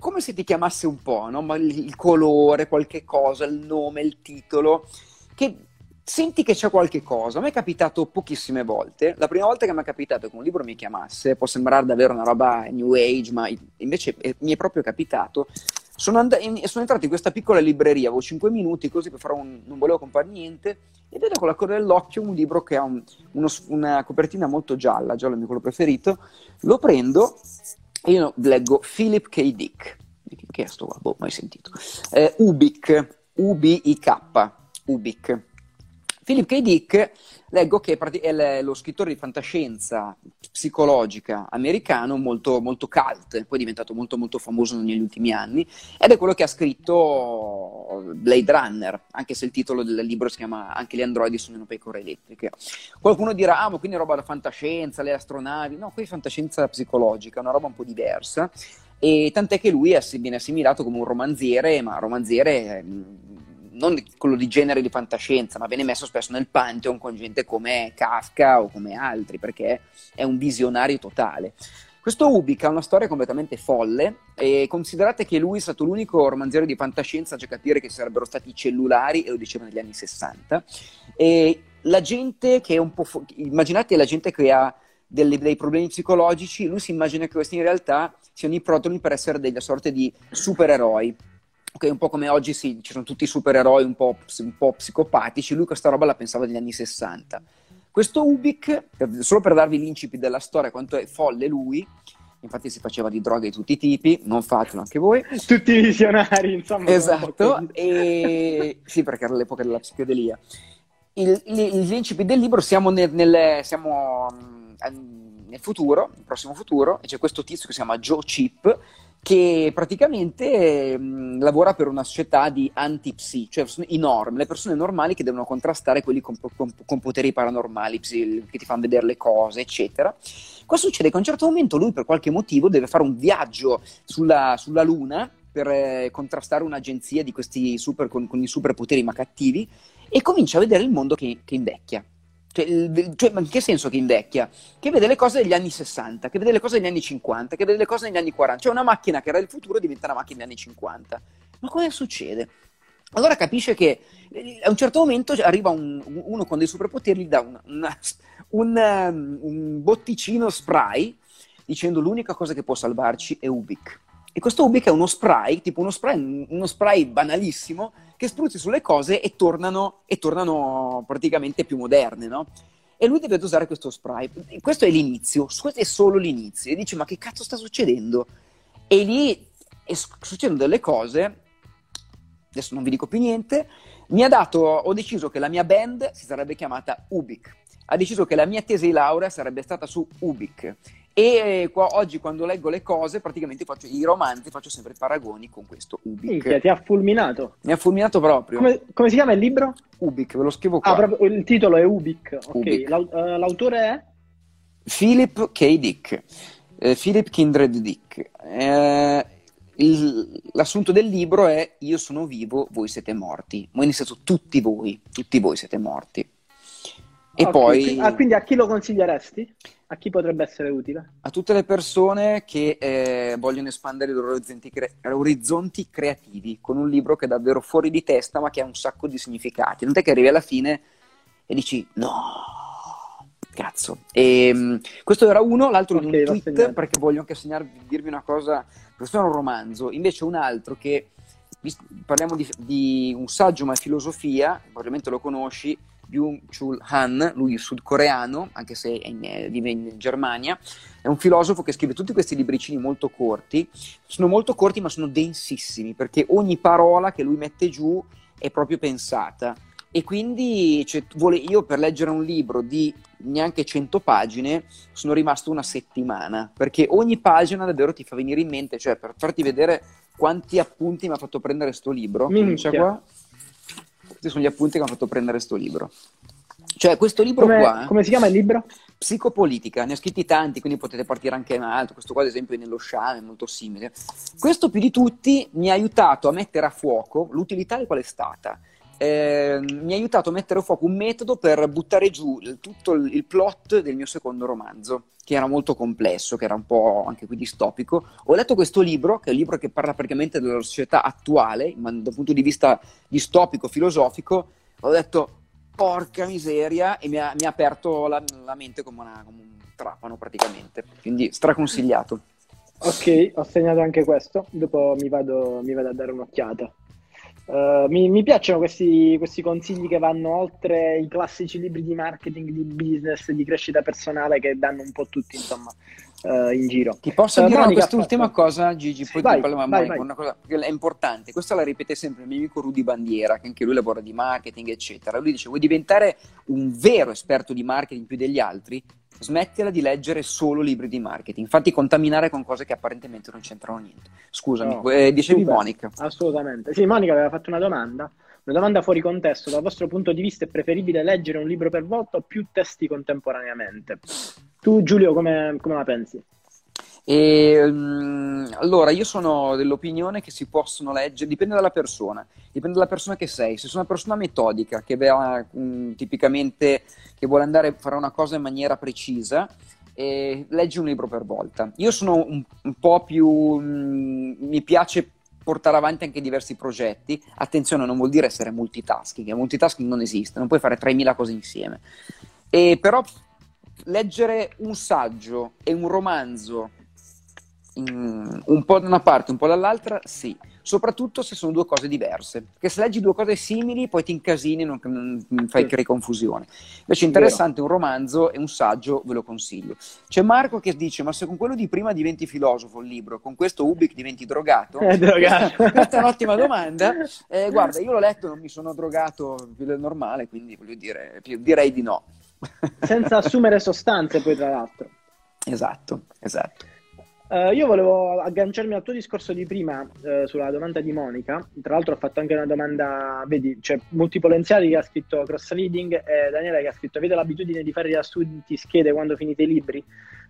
come se ti chiamasse un po', no? Ma il, colore, qualche cosa, il nome, il titolo, che senti che c'è qualche cosa. A me è capitato pochissime volte. La prima volta che mi è capitato che un libro mi chiamasse, può sembrare davvero una roba new age, ma invece mi è proprio capitato. Sono, and- sono entrato in questa piccola libreria, avevo 5 minuti così per fare un... non volevo comprare niente, e vedo con la coda dell'occhio un libro che ha un, uno, una copertina molto gialla, giallo è il mio colore preferito. Lo prendo io leggo Philip K. Dick. Che è sto qua? Boh, mai sentito. Eh, Ubik, U-B-I-K, Ubik. Philip K. Dick, leggo che è lo scrittore di fantascienza psicologica americano molto, molto cult, poi è diventato molto molto famoso negli ultimi anni, ed è quello che ha scritto Blade Runner, anche se il titolo del libro si chiama Anche gli androidi sono pecore elettriche. Qualcuno dirà, ah ma quindi è roba da fantascienza, le astronavi, no, qui è fantascienza psicologica, una roba un po' diversa, e tant'è che lui viene assimilato come un romanziere, ma romanziere non quello di genere di fantascienza, ma viene messo spesso nel pantheon con gente come Kafka o come altri, perché è un visionario totale. Questo Ubik ha una storia completamente folle e considerate che lui è stato l'unico romanziere di fantascienza a capire che sarebbero stati i cellulari, e lo diceva negli anni 60, e la gente che è un po'... Fo- immaginate la gente che ha delle, dei problemi psicologici, lui si immagina che questi in realtà siano i protoni per essere delle sorte di supereroi Ok, un po' come oggi sì, ci sono tutti i supereroi un po', un po' psicopatici, lui questa roba la pensava negli anni 60. Questo Ubik, solo per darvi l'incipit della storia, quanto è folle lui, infatti si faceva di droghe di tutti i tipi, non fatelo anche voi. Tutti i visionari, insomma. Esatto, e... sì, perché era l'epoca della psichedelia. Il, l'incipit del libro, siamo nel, nel, siamo mm, nel futuro, nel prossimo futuro, e c'è questo tizio che si chiama Joe Chip, che praticamente mh, mm, lavora per una società di anti-psi, cioè i norm, le persone normali che devono contrastare quelli con, con, con poteri paranormali, psi, che ti fanno vedere le cose, eccetera. Cosa succede? Che a un certo momento lui per qualche motivo deve fare un viaggio sulla, sulla Luna per eh, contrastare un'agenzia di questi super, con, con, i superpoteri ma cattivi e comincia a vedere il mondo che, che invecchia. Cioè, il, cioè, ma in che senso che invecchia? Che vede le cose degli anni 60, che vede le cose degli anni 50, che vede le cose negli anni 40. Cioè una macchina che era del futuro diventa una macchina degli anni 50. Ma cosa succede? Allora capisce che eh, a un certo momento arriva un, uno con dei superpoteri, gli dà una, un, um, un botticino spray dicendo l'unica cosa che può salvarci è Ubik. E questo Ubik è uno spray, tipo uno spray, uno spray banalissimo, che spruzzi sulle cose e tornano, e tornano praticamente più moderne, no? E lui deve dosare questo spray. Questo è l'inizio, questo è solo l'inizio. E dice, ma che cazzo sta succedendo? E lì succedono delle cose, adesso non vi dico più niente, mi ha dato, ho deciso che la mia band si sarebbe chiamata Ubik. Ha deciso che la mia tesi di laurea sarebbe stata su Ubik e qua, oggi quando leggo le cose, praticamente faccio i romanzi, faccio sempre paragoni con questo Ubik. Minchia, ti ha fulminato. Mi ha fulminato proprio. Come, come, si chiama il libro? Ubik, ve lo scrivo qua. Ah, proprio, il titolo è Ubik. Ubik. Uh, l'autore è? Philip K. Dick. Eh, Philip Kindred Dick. Eh, il, l'assunto del libro è Io sono vivo, voi siete morti. Ma nel senso tutti voi, tutti voi siete morti. E okay. poi... Ah, quindi a chi lo consiglieresti? A chi potrebbe essere utile? A tutte le persone che eh, vogliono espandere i loro orizzonti, cre- orizzonti, creativi con un libro che è davvero fuori di testa ma che ha un sacco di significati. Non è che arrivi alla fine e dici no, cazzo. E, um, questo era uno, l'altro okay, di un tweet perché voglio anche segnarvi, dirvi una cosa, questo è un romanzo, invece un altro che parliamo di, di un saggio ma è filosofia, probabilmente lo conosci, Byung-Chul Han, lui sudcoreano, anche se eh, vive in, in Germania, è un filosofo che scrive tutti questi libricini molto corti, sono molto corti ma sono densissimi, perché ogni parola che lui mette giù è proprio pensata. E quindi cioè, vuole, io per leggere un libro di neanche 100 pagine sono rimasto una settimana, perché ogni pagina davvero ti fa venire in mente, cioè per farti vedere quanti appunti mi ha fatto prendere questo libro. Minchia. Qua? Questi sono gli appunti che mi hanno fatto prendere questo libro. Cioè, questo libro come, qua... Come si chiama il libro? Psicopolitica, ne ho scritti tanti, quindi potete partire anche in altro. Questo qua, ad esempio, è nello Sciame, è molto simile. Questo, più di tutti, mi ha aiutato a mettere a fuoco l'utilità di qual è stata. Eh, mi ha aiutato a mettere a fuoco un metodo per buttare giù tutto il, plot del mio secondo romanzo che era molto complesso, che era un po' anche qui distopico. Ho letto questo libro, che è un libro che parla praticamente della società attuale, ma dal punto di vista distopico, filosofico. Ho detto, porca miseria, e mi ha, mi ha aperto la, la mente come, una, come, un trapano praticamente. Quindi straconsigliato. Ok, ho segnato anche questo, dopo mi vado, mi vado a dare un'occhiata. Uh, mi, mi, piacciono questi, questi, consigli che vanno oltre i classici libri di marketing, di business, di crescita personale che danno un po' tutti, insomma, uh, in giro. Ti posso uh, dire Monica, quest'ultima fatto... cosa, Gigi, poi vai, parliamo a Monica, una cosa che è importante. Questa la ripete sempre il mio amico Rudy Bandiera, che anche lui lavora di marketing, eccetera. Lui dice, vuoi diventare un vero esperto di marketing più degli altri? Smettila di leggere solo libri di marketing, infatti contaminare con cose che apparentemente non c'entrano niente. Scusami, no, eh, dicevi super, Monica. Assolutamente. Sì, Monica aveva fatto una domanda, una domanda fuori contesto. Dal vostro punto di vista è preferibile leggere un libro per volta o più testi contemporaneamente? Tu Giulio come, come la pensi? E, um, allora, io sono dell'opinione che si possono leggere, dipende dalla persona, dipende dalla persona che sei. Se sono una persona metodica, che va um, tipicamente, che vuole andare a fare una cosa in maniera precisa, eh, leggi un libro per volta. Io sono un, un po' più, um, mi piace portare avanti anche diversi progetti. Attenzione, non vuol dire essere multitasking, multitasking non esiste, non puoi fare 3000 cose insieme. E però leggere un saggio e un romanzo un po' da una parte, un po' dall'altra, sì. Soprattutto se sono due cose diverse. Perché se leggi due cose simili, poi ti incasini e non, non fai sì. confusione. Invece interessante un romanzo e un saggio, ve lo consiglio. C'è Marco che dice: Ma se con quello di prima diventi filosofo il libro, con questo Ubik diventi drogato? È drogato. Questa, è un'ottima domanda. Eh, guarda, io l'ho letto, non mi sono drogato più del normale, quindi voglio dire, direi di no. Senza assumere sostanze, poi, tra l'altro. Esatto, esatto. Uh, io volevo agganciarmi al tuo discorso di prima uh, sulla domanda di Monica. Tra l'altro, ho fatto anche una domanda. Vedi, c'è Multipolenziali che ha scritto cross reading e Daniele che ha scritto: Avete l'abitudine di fare riassunti schede quando finite i libri?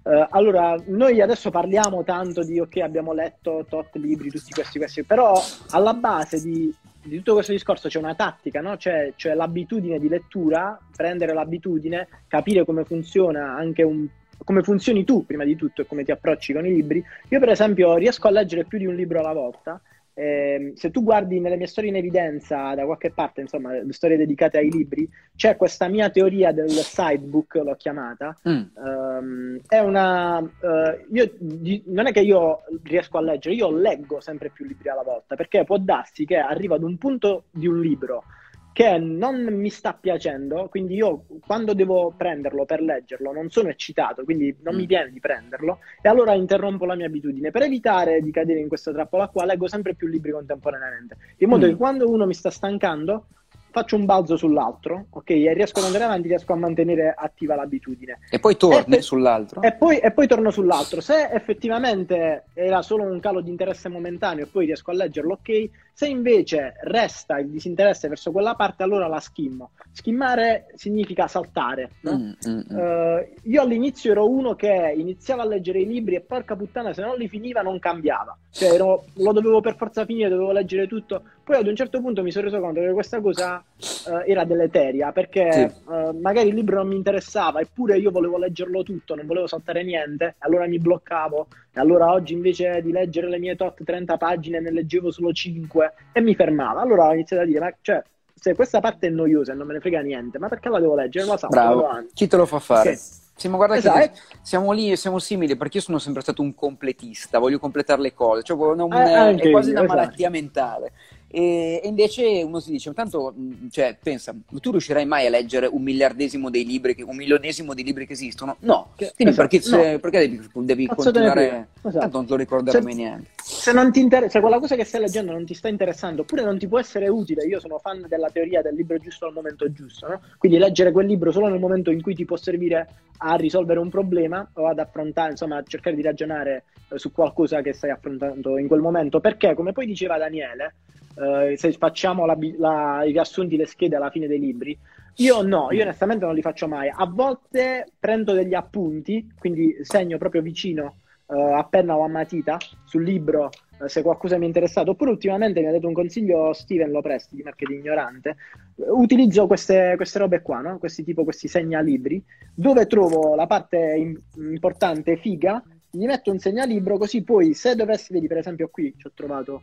Uh, allora, noi adesso parliamo tanto di ok, abbiamo letto tot libri, tutti questi, questi, però alla base di, di tutto questo discorso c'è una tattica, no? c'è, c'è l'abitudine di lettura, prendere l'abitudine, capire come funziona anche un come funzioni tu prima di tutto e come ti approcci con i libri. Io per esempio riesco a leggere più di un libro alla volta. Eh, se tu guardi nelle mie storie in evidenza da qualche parte, insomma, le storie dedicate ai libri, c'è questa mia teoria del sidebook, l'ho chiamata. Mm. Um, è una. Uh, io, di, non è che io riesco a leggere, io leggo sempre più libri alla volta perché può darsi che arrivo ad un punto di un libro che non mi sta piacendo, quindi io quando devo prenderlo per leggerlo non sono eccitato, quindi non mm. mi viene di prenderlo e allora interrompo la mia abitudine per evitare di cadere in questa trappola qua, leggo sempre più libri contemporaneamente, in modo mm. che quando uno mi sta stancando faccio un balzo sull'altro, ok? E riesco ad andare avanti, riesco a mantenere attiva l'abitudine. E poi torni e sull'altro. E poi, e poi, torno sull'altro. Se effettivamente era solo un calo di interesse momentaneo e poi riesco a leggerlo, ok? Se invece resta il disinteresse verso quella parte, allora la schimmo. Schimmare significa saltare. No? Mm, mm, mm. Uh, io all'inizio ero uno che iniziava a leggere i libri e porca puttana, se non li finiva non cambiava. Cioè ero, lo dovevo per forza finire, dovevo leggere tutto. Poi ad un certo punto mi sono reso conto che questa cosa uh, era deleteria perché sì. uh, magari il libro non mi interessava, eppure io volevo leggerlo tutto, non volevo saltare niente, allora mi bloccavo. E allora oggi invece di leggere le mie tot 30 pagine ne leggevo solo 5 e mi fermava. Allora ho iniziato a dire, ma cioè, se questa parte è noiosa e non me ne frega niente, ma perché la devo leggere? Non lo so, Bravo. Chi te lo fa fare? Okay. Siamo, guarda, esatto. siamo lì, siamo simili perché io sono sempre stato un completista, voglio completare le cose, cioè, un, eh, è quasi una esatto. malattia mentale. E, e, invece uno si dice, tanto, cioè, pensa, tu riuscirai mai a leggere un miliardesimo dei libri, un milionesimo di libri che esistono? No, quindi esatto, perché, no. perché, devi, devi continuare? Esatto. Tanto non te lo ricorderai mai niente. Se non ti interessa, se quella cosa che stai leggendo non ti sta interessando, oppure non ti può essere utile, io sono fan della teoria del libro giusto al momento giusto, no? Quindi leggere quel libro solo nel momento in cui ti può servire a risolvere un problema o ad affrontare, insomma, a cercare di ragionare eh, su qualcosa che stai affrontando in quel momento, perché come poi diceva Daniele, uh, se facciamo la, la, i riassunti, le schede alla fine dei libri. Io no, io onestamente non li faccio mai. A volte prendo degli appunti, quindi segno proprio vicino uh, a penna o a matita sul libro uh, se qualcosa mi è interessato. Oppure ultimamente mi ha dato un consiglio Steven Lopresti di Marketing Ignorante. Utilizzo queste, queste robe qua, no? questi tipo questi segnalibri, dove trovo la parte in, importante, figa, gli metto un segnalibro così poi se dovessi, vedi per esempio qui ci ho trovato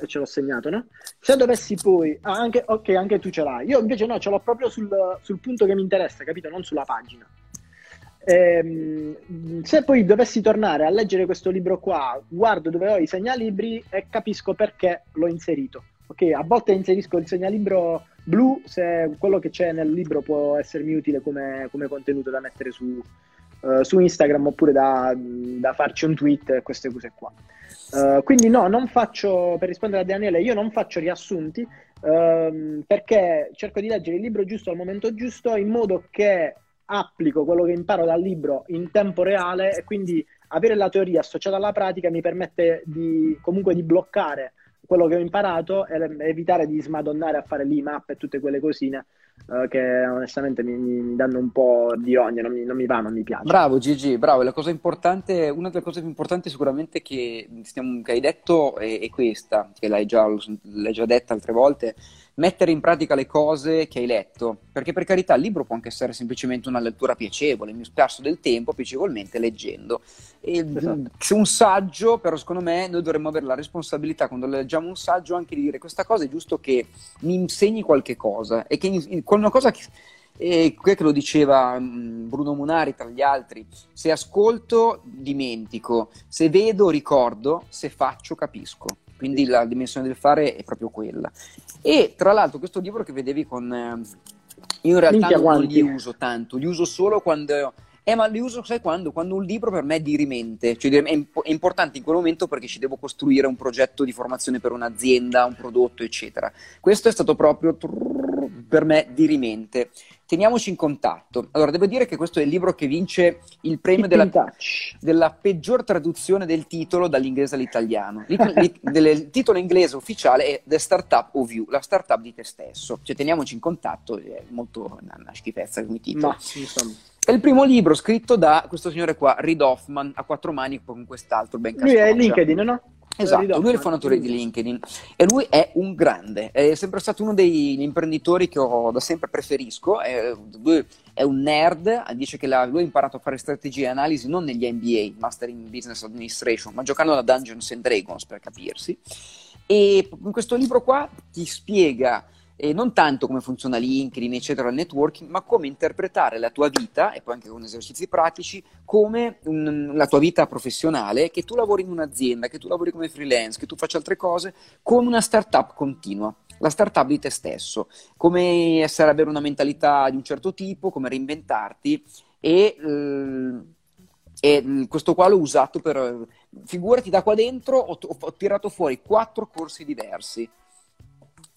e ce l'ho segnato, no? Se dovessi poi, ah, anche, ok, anche tu ce l'hai. Io invece no, ce l'ho proprio sul, sul punto che mi interessa, capito? Non sulla pagina. Ehm, se poi dovessi tornare a leggere questo libro qua, guardo dove ho i segnalibri e capisco perché l'ho inserito. Ok, a volte inserisco il segnalibro blu se quello che c'è nel libro può essermi utile come, come contenuto da mettere su, uh, su Instagram oppure da, da farci un tweet queste cose qua. Uh, quindi no, non faccio, per rispondere a Daniele, io non faccio riassunti uh, perché cerco di leggere il libro giusto al momento giusto in modo che applico quello che imparo dal libro in tempo reale e quindi avere la teoria associata alla pratica mi permette di, comunque di bloccare quello che ho imparato e evitare di smadonnare a fare l'IMAP e tutte quelle cosine uh, che onestamente mi, mi, danno un po' di ogni, non mi, non mi va, non mi piace. Bravo Gigi, bravo. La cosa importante, una delle cose più importanti sicuramente che, stiamo, che hai detto è, è, questa, che l'hai già, l'hai già detta altre volte, mettere in pratica le cose che hai letto, perché per carità il libro può anche essere semplicemente una lettura piacevole, mi perso del tempo piacevolmente leggendo. E, esatto. Un saggio, però secondo me noi dovremmo avere la responsabilità quando leggiamo un saggio anche di dire questa cosa è giusto che mi insegni qualche cosa e che una cosa che e qui che lo diceva mm, Bruno Munari tra gli altri, se ascolto dimentico, se vedo ricordo, se faccio capisco. Quindi la dimensione del fare è proprio quella. E tra l'altro questo libro che vedevi con... Eh, io in realtà non, non li uso tanto, li uso solo quando... Eh, ma li uso, sai quando? Quando un libro per me è dirimente, cioè è, imp- è importante in quel momento perché ci devo costruire un progetto di formazione per un'azienda, un prodotto, eccetera. Questo è stato proprio per me dirimente. Teniamoci in contatto. Allora, devo dire che questo è il libro che vince il premio della, della, peggior traduzione del titolo dall'inglese all'italiano. Il, titolo inglese ufficiale è The Startup of You, la startup di te stesso. Cioè, teniamoci in contatto, è molto una, una schifezza come titolo. Ma, insomma. È il primo libro scritto da questo signore qua, Reid Hoffman, a quattro mani con quest'altro ben Lui è LinkedIn, no? Esatto, lui è il fondatore di LinkedIn e lui è un grande, è sempre stato uno degli imprenditori che ho da sempre preferisco, è, lui è un nerd, dice che la, lui ha imparato a fare strategie e analisi non negli MBA, Master in Business Administration, ma giocando da Dungeons and Dragons per capirsi. E in questo libro qua ti spiega e non tanto come funziona LinkedIn, eccetera, il networking, ma come interpretare la tua vita, e poi anche con esercizi pratici, come un, la tua vita professionale, che tu lavori in un'azienda, che tu lavori come freelance, che tu faccia altre cose, come una startup continua. La startup di te stesso, come essere avere una mentalità di un certo tipo, come reinventarti e... Eh, e questo qua l'ho usato per figurati da qua dentro ho, ho tirato fuori quattro corsi diversi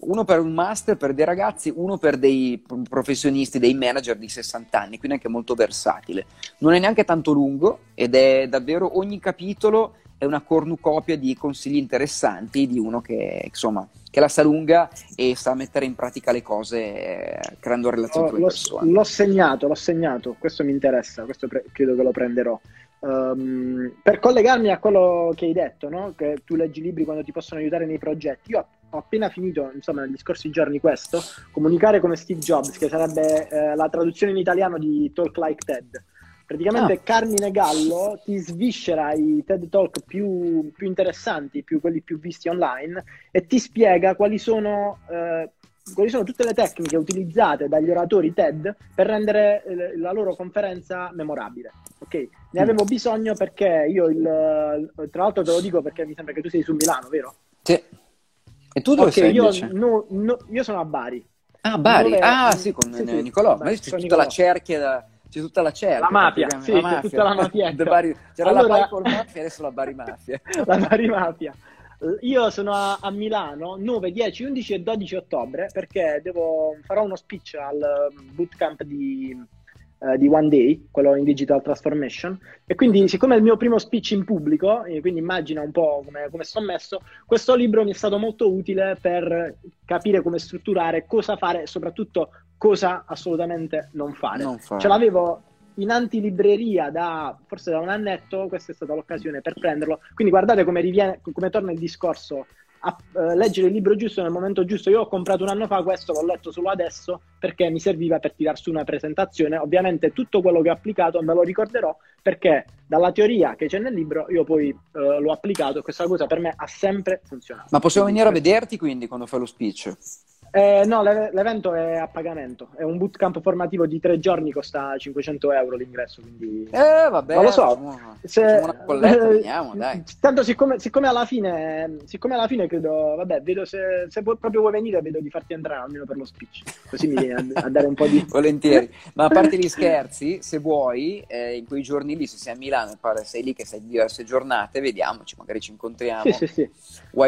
uno per un master per dei ragazzi, uno per dei professionisti, dei manager di 60 anni, quindi anche molto versatile. Non è neanche tanto lungo ed è davvero ogni capitolo è una cornucopia di consigli interessanti di uno che insomma che la sa lunga e sa mettere in pratica le cose creando relazioni oh, con le persone. L'ho segnato, l'ho segnato, questo mi interessa, questo pre- credo che lo prenderò. Um, per collegarmi a quello che hai detto, no? che tu leggi libri quando ti possono aiutare nei progetti, io ho appena finito, insomma, negli scorsi giorni questo, comunicare come Steve Jobs, che sarebbe eh, la traduzione in italiano di Talk Like Ted. Praticamente ah. Carmine Gallo ti sviscera i TED Talk più, più, interessanti, più, quelli più visti online, e ti spiega quali sono eh, quali sono tutte le tecniche utilizzate dagli oratori TED per rendere eh, la loro conferenza memorabile. Ok? Ne mm. avevo bisogno perché io, il, tra l'altro te lo dico perché mi sembra che tu sei su Milano, vero? Sì. E tu dove okay, sei io, no, no, io sono a Bari. Ah, Bari? Dove... Ah, sì, con sì, sì, Nicolò. Ma c'è tutta Nicolò. la cerchia da... C'è tutta la cerchia. La mafia, sì, la mafia. tutta la mafia. Bari... C'era allora... la Bari Mafia, adesso la Bari Mafia. la Bari Mafia. Io sono a, a, Milano 9, 10, 11 e 12 ottobre perché devo, farò uno speech al um, bootcamp di, uh, di One Day, quello in Digital Transformation. E quindi, siccome è il mio primo speech in pubblico, quindi immagina un po' come, come sto messo, questo libro mi è stato molto utile per capire come strutturare, cosa fare e soprattutto cosa assolutamente non fare. Non fare. Ce l'avevo in antilibreria da forse da un annetto, questa è stata l'occasione per prenderlo. Quindi guardate come, riviene, come torna il discorso a uh, leggere il libro giusto nel momento giusto. Io ho comprato un anno fa questo, l'ho letto solo adesso perché mi serviva per tirar su una presentazione. Ovviamente tutto quello che ho applicato me lo ricorderò perché dalla teoria che c'è nel libro io poi uh, l'ho applicato e questa cosa per me ha sempre funzionato. Ma possiamo venire a vederti quindi quando fai lo speech? Eh, no, l'evento è a pagamento, è un bootcamp formativo di tre giorni, costa 500 euro l'ingresso, quindi... Eh, vabbè, non lo so. Facciamo, se... facciamo una colletta, veniamo, dai. Tanto siccome, siccome, alla fine, siccome alla fine credo, vabbè, vedo se, se proprio vuoi venire, vedo di farti entrare almeno per lo speech, così mi viene a, a dare un po' di... Volentieri, ma a parte gli scherzi, se vuoi, eh, in quei giorni lì, se sei a Milano, pare sei lì che sei diverse giornate, vediamoci, magari ci incontriamo. Sì, sì, sì.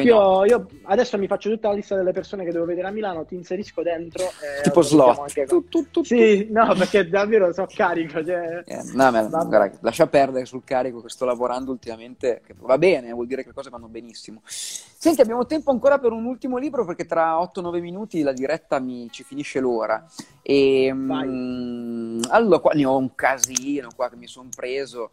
Io, io adesso mi faccio tutta la lista delle persone che devo vedere a Milano, Milano ti inserisco dentro. Eh, tipo slot. Tu, tu, tu, sì, no, perché davvero so carico. Cioè... Eh, no, ma, guarda, lascia perdere sul carico che sto lavorando ultimamente. Che va bene, vuol dire che le cose vanno benissimo. Senti, abbiamo tempo ancora per un ultimo libro perché tra 8-9 minuti la diretta mi, ci finisce l'ora. E, mh, mm, allora, qua ne ho un casino qua che mi sono preso.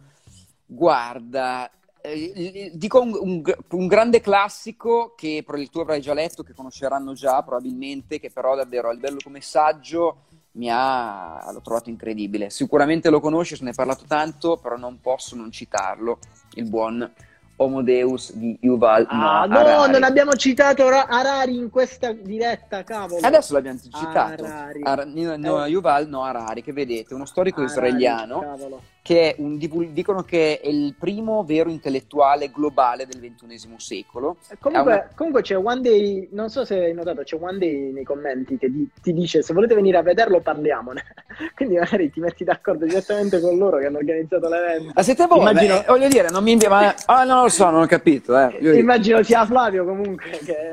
Guarda, eh, dico un, un, un, grande classico che tu avrai già letto, che conosceranno già probabilmente, che però davvero a livello come saggio mi ha, l'ho trovato incredibile. Sicuramente lo conosci, se ne hai parlato tanto, però non posso non citarlo, il buon Homo Deus di Yuval ah, no, Harari. non abbiamo citato Harari in questa diretta, cavolo. Adesso l'abbiamo citato. Harari. Ar- no, no, Yuval no Harari, che vedete, uno storico Harari, israeliano. Cavolo che un, dicono che è il primo vero intellettuale globale del ventunesimo secolo. Comunque, una... comunque, c'è One Day, non so se hai notato, c'è One Day nei commenti che di, ti dice se volete venire a vederlo parliamone. Quindi magari ti metti d'accordo direttamente con loro che hanno organizzato l'evento. Ma siete voi? Immagino... Beh, voglio dire, non mi invia, ma ah, non lo so, non ho capito. Eh. Immagino sia Flavio comunque che...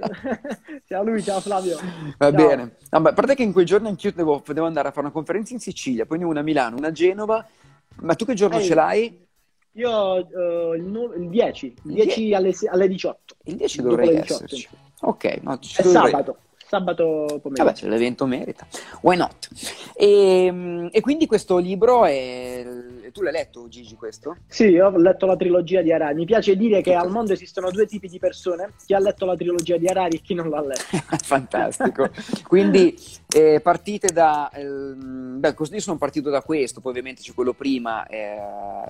sia lui, sia Flavio. Va Ciao. bene. No, a parte che in quei giorni anch'io devo, devo andare a fare una conferenza in Sicilia, poi una a Milano, una a Genova ma tu che giorno Ehi, ce l'hai? Io uh, il, il, 10, il 10 alle, alle, 18. Il 10 dovrei esserci. Ok, no, È dovrei... sabato sabato pomeriggio. Vabbè, se l'evento merita. Why not? E, ehm, e, quindi questo libro è... Tu l'hai letto, Gigi, questo? Sì, ho letto la trilogia di Harari. Mi piace dire che al mondo esistono due tipi di persone, chi ha letto la trilogia di Harari e chi non l'ha letto. Fantastico. quindi eh, partite da... Eh, beh, così sono partito da questo, poi ovviamente c'è quello prima, eh,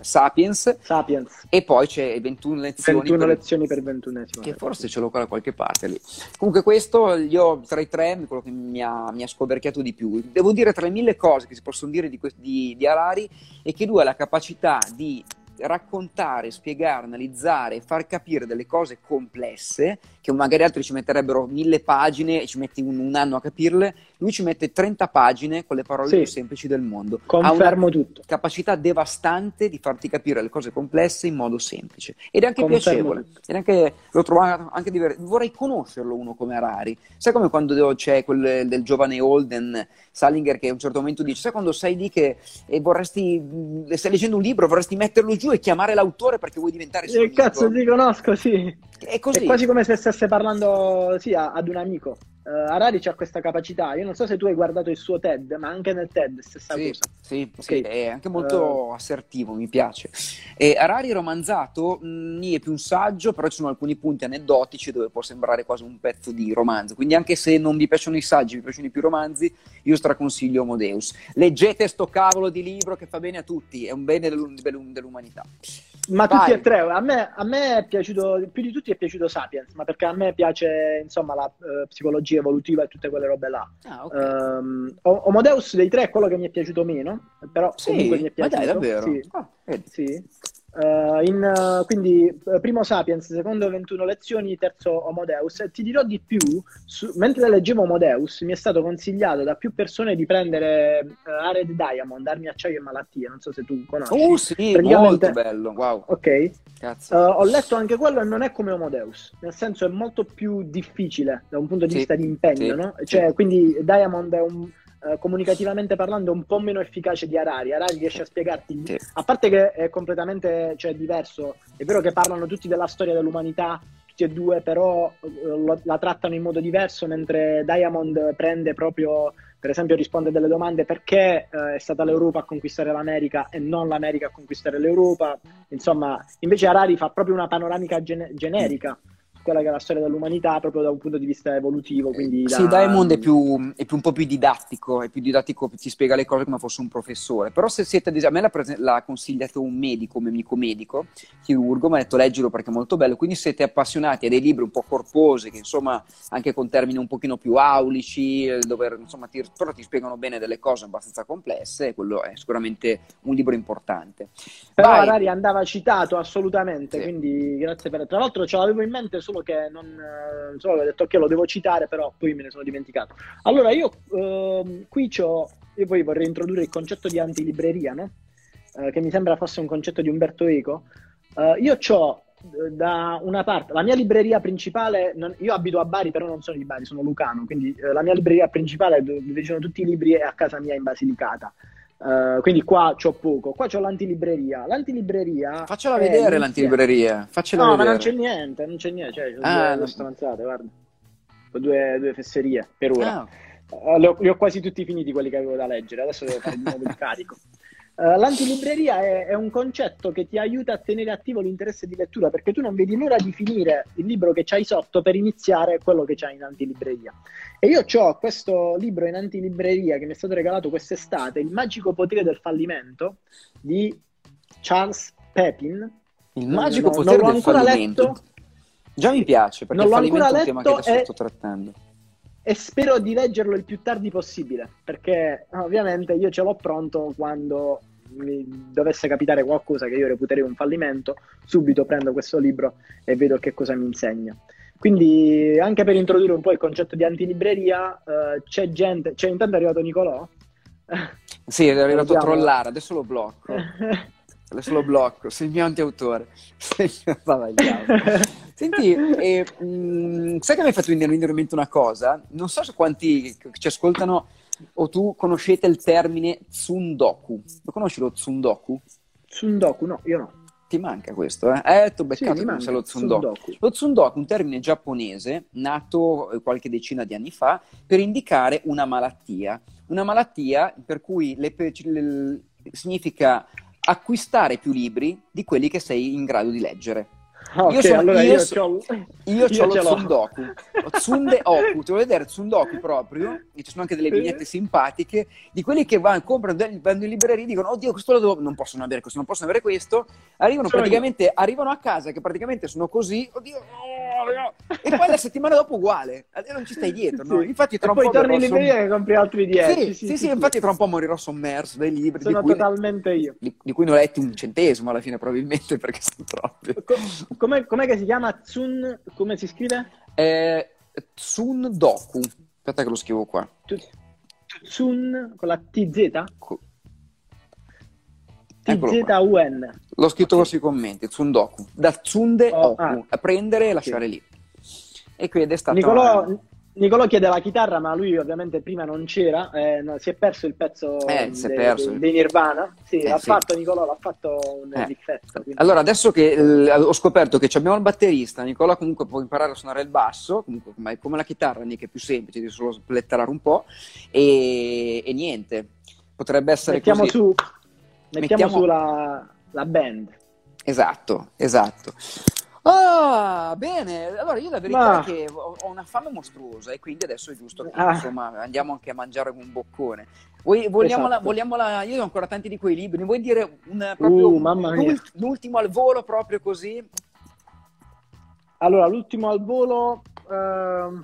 Sapiens. Sapiens. E poi c'è 21 lezioni. 21 per... lezioni per 21 Che forse ce l'ho qua da qualche parte lì. Comunque questo, io tra i tre quello che mi ha, mi ha scoperchiato di più. Devo dire tra le mille cose che si possono dire di, di, di Harari è che lui ha la capacità di raccontare, spiegare, analizzare, far capire delle cose complesse che magari altri ci metterebbero mille pagine e ci metti un, un anno a capirle, lui ci mette 30 pagine con le parole sì. più semplici del mondo. Confermo tutto. capacità devastante di farti capire le cose complesse in modo semplice ed è anche Confermo piacevole. Ed anche, l'ho trovato anche divertente. Vorrei conoscerlo uno come Harari. Sai come quando c'è quel del giovane Holden Salinger che a un certo momento dice: Sai quando sei lì che e vorresti, stai leggendo un libro, vorresti metterlo giù e chiamare l'autore perché vuoi diventare suo Che cazzo ti conosco, sì. È così. È quasi come se stesse parlando sì, ad un amico. Uh, Harari ha questa capacità. Io non so se tu hai guardato il suo TED, ma anche nel TED stessa sì, cosa. Sì, okay. sì, è anche molto uh, assertivo, mi piace. E Harari romanzato mh, mm, è più un saggio, però ci sono alcuni punti aneddotici dove può sembrare quasi un pezzo di romanzo. Quindi anche se non vi piacciono i saggi, vi piacciono di più i romanzi, io straconsiglio Homodeus. Leggete sto cavolo di libro che fa bene a tutti, è un bene dell'umanità. Ma Vai. tutti e tre, a me, a me, è piaciuto, più di tutti è piaciuto Sapiens, ma perché a me piace insomma la uh, psicologia evolutiva e tutte quelle robe là. Ah, okay. um, Homodeus dei tre è quello che mi è piaciuto meno, però sì, comunque mi è piaciuto. Ma dai, davvero? Sì. Ah, sì. Uh, in, uh, quindi uh, primo Sapiens, secondo 21 lezioni, terzo Homodeus. E ti dirò di più, su, mentre leggevo Homodeus mi è stato consigliato da più persone di prendere Ared Diamond, Armi, Acciaio e Malattie, non so se tu conosci. Oh sì, molto bello, wow. Ok. ho letto anche quello e non è come Homodeus, nel senso è molto più difficile da un punto di sì, vista di impegno, sì, no? Cioè, sì. quindi Diamond è un eh, comunicativamente parlando un po' meno efficace di Arari. Arari riesce a spiegarti, sì. a parte che è completamente cioè, diverso, è vero che parlano tutti della storia dell'umanità, tutti e due, però eh, lo, la trattano in modo diverso, mentre Diamond prende proprio, per esempio risponde delle domande perché eh, è stata l'Europa a conquistare l'America e non l'America a conquistare l'Europa, insomma, invece Arari fa proprio una panoramica gen- generica quella che è la storia dell'umanità proprio da un punto di vista evolutivo. Quindi sì, da... Diamond è, più, è più, un po' più didattico, è più didattico, ti spiega le cose come fosse un professore. Però se siete, a me l'ha, prese- l'ha consigliato un medico, un mio amico medico, chirurgo, mi ha detto leggilo perché è molto bello, quindi se siete appassionati a dei libri un po' corposi, che insomma anche con termini un pochino più aulici, eh, dove insomma ti, però ti spiegano bene delle cose abbastanza complesse, quello è sicuramente un libro importante. Però Vai. Arari andava citato assolutamente, sì. quindi grazie per... Tra l'altro ce l'avevo in mente solo che non, non so, ho detto che lo devo citare, però poi me ne sono dimenticato. Allora, io eh, qui c'ho, io poi vorrei introdurre il concetto di antilibreria, no? Eh, che mi sembra fosse un concetto di Umberto Eco. Eh, io ho eh, da una parte, la mia libreria principale, non, io abito a Bari, però non sono di Bari, sono lucano, quindi eh, la mia libreria principale dove ci sono tutti i libri è a casa mia in Basilicata. Uh, quindi qua c'ho poco, qua c'ho l'antilibreria. L'antilibreria. Faccela vedere l'antilibreria. Faccela no, vedere. ma non c'è niente, non c'è niente. Cioè, ah, due, stronzate, guarda. Due, due fesserie per ora. Ah. Uh, li, ho, li, ho, quasi tutti finiti quelli che avevo da leggere. Adesso devo fare di nuovo il carico. Uh, l'antilibreria è, è, un concetto che ti aiuta a tenere attivo l'interesse di lettura perché tu non vedi l'ora di finire il libro che c'hai sotto per iniziare quello che c'hai in antilibreria. E io ho questo libro in antilibreria che mi è stato regalato quest'estate, Il magico potere del fallimento di Charles Pepin. Il magico no, potere del fallimento. Letto. Già mi piace perché non l'ho ancora letto è un tema che adesso sto trattando e spero di leggerlo il più tardi possibile perché ovviamente io ce l'ho pronto quando mi dovesse capitare qualcosa che io reputerei un fallimento, subito prendo questo libro e vedo che cosa mi insegna. Quindi anche per introdurre un po' il concetto di antilibreria, eh, c'è gente, cioè intanto è arrivato Nicolò. Sì, è arrivato a trollare, adesso lo blocco. adesso lo blocco, sei il mio antiautore. Senti, eh, mh, mm, sai che mi hai fatto venire in mente una cosa? Non so quanti ci ascoltano o tu conoscete il termine tsundoku. Lo conosci lo tsundoku? Tsundoku, no, io no. Ti manca questo, eh? Eh, t'ho beccato sì, manca, lo tsundoku. tsundoku. Lo tsundoku è un termine giapponese nato eh, qualche decina di anni fa per indicare una malattia. Una malattia per cui le, le, significa acquistare più libri di quelli che sei in grado di leggere. Okay, io, sono, allora io, io, so, io, io ho lo Tsundoku, Tsunde Oku, ti voglio vedere Tsundoku proprio, e ci sono anche delle vignette simpatiche, di quelli che vanno, comprano, vanno in libreria e dicono, oddio, questo lo devo, non possono avere questo, non possono avere questo, arrivano sono praticamente, io. arrivano a casa che praticamente sono così, oddio, oh, e poi la settimana dopo uguale, non ci stai dietro, no? Infatti tra e un poi torni in libreria e compri altri 10. Sì, sì, sì, sì, infatti tra un po' morirò sommerso dai libri. Sono di totalmente io. Di, di, cui ne ho letti un centesimo alla fine probabilmente perché sono troppi. Com'è, com'è che si chiama Tsun? Come si scrive? Eh, Tsun Doku. Aspetta che lo scrivo qua. Tsun con la TZ? TZUN. L'ho scritto okay. sui commenti, Tsundoku. Da Tsunde oh, Oku, ah. prendere e lasciare sì. lì. E quindi è stato... Nicolò, Nicolò chiede la chitarra, ma lui ovviamente prima non c'era, eh, no, si è perso il pezzo eh, de, perso. De, de Nirvana. Sì, eh, l'ha sì. fatto Nicolò, l'ha fatto un eh. difetto. Allora, adesso che eh, ho scoperto che abbiamo il batterista, Nicolò comunque può imparare a suonare il basso, comunque come, come la chitarra, che è più semplice, devi solo spletterare un po', e, e niente, potrebbe essere mettiamo così. Su, mettiamo, mettiamo su la, la band. Esatto, esatto. Ah, bene. Allora io la verità Ma... è che ho una fame mostruosa e quindi adesso è giusto che ah. insomma andiamo anche a mangiare un boccone. Vuoi, vogliamo, esatto. la, vogliamo la, io ho ancora tanti di quei libri, vuoi dire un, proprio uh, l'ult, l'ultimo al volo proprio così? Allora, l'ultimo al volo... Uh...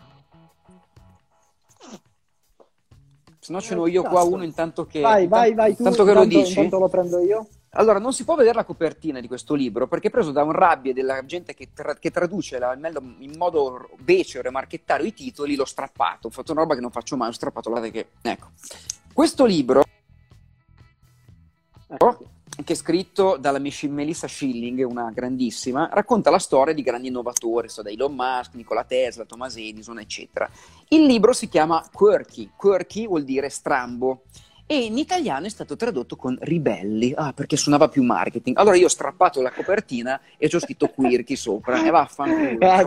Se no ce n'ho io qua uno intanto che... Vai, vai, vai, tu, intanto che lo dici. Intanto lo prendo io. Allora, non si può vedere la copertina di questo libro perché è preso da un rabbia della gente che, tra- che traduce la, in modo becero e marchettario i titoli, l'ho strappato. Ho fatto una roba che non faccio mai, ho strappato, guardate che... Ecco. Questo libro, ecco. che è scritto dalla Melissa Schilling, una grandissima, racconta la storia di grandi innovatori, so, da Elon Musk, Nikola Tesla, Thomas Edison, eccetera. Il libro si chiama Quirky. Quirky vuol dire strambo e in italiano è stato tradotto con Ribelli, ah, perché suonava più marketing. Allora io ho strappato la copertina e ci ho scritto Quirky sopra e vaffanculo. Ah,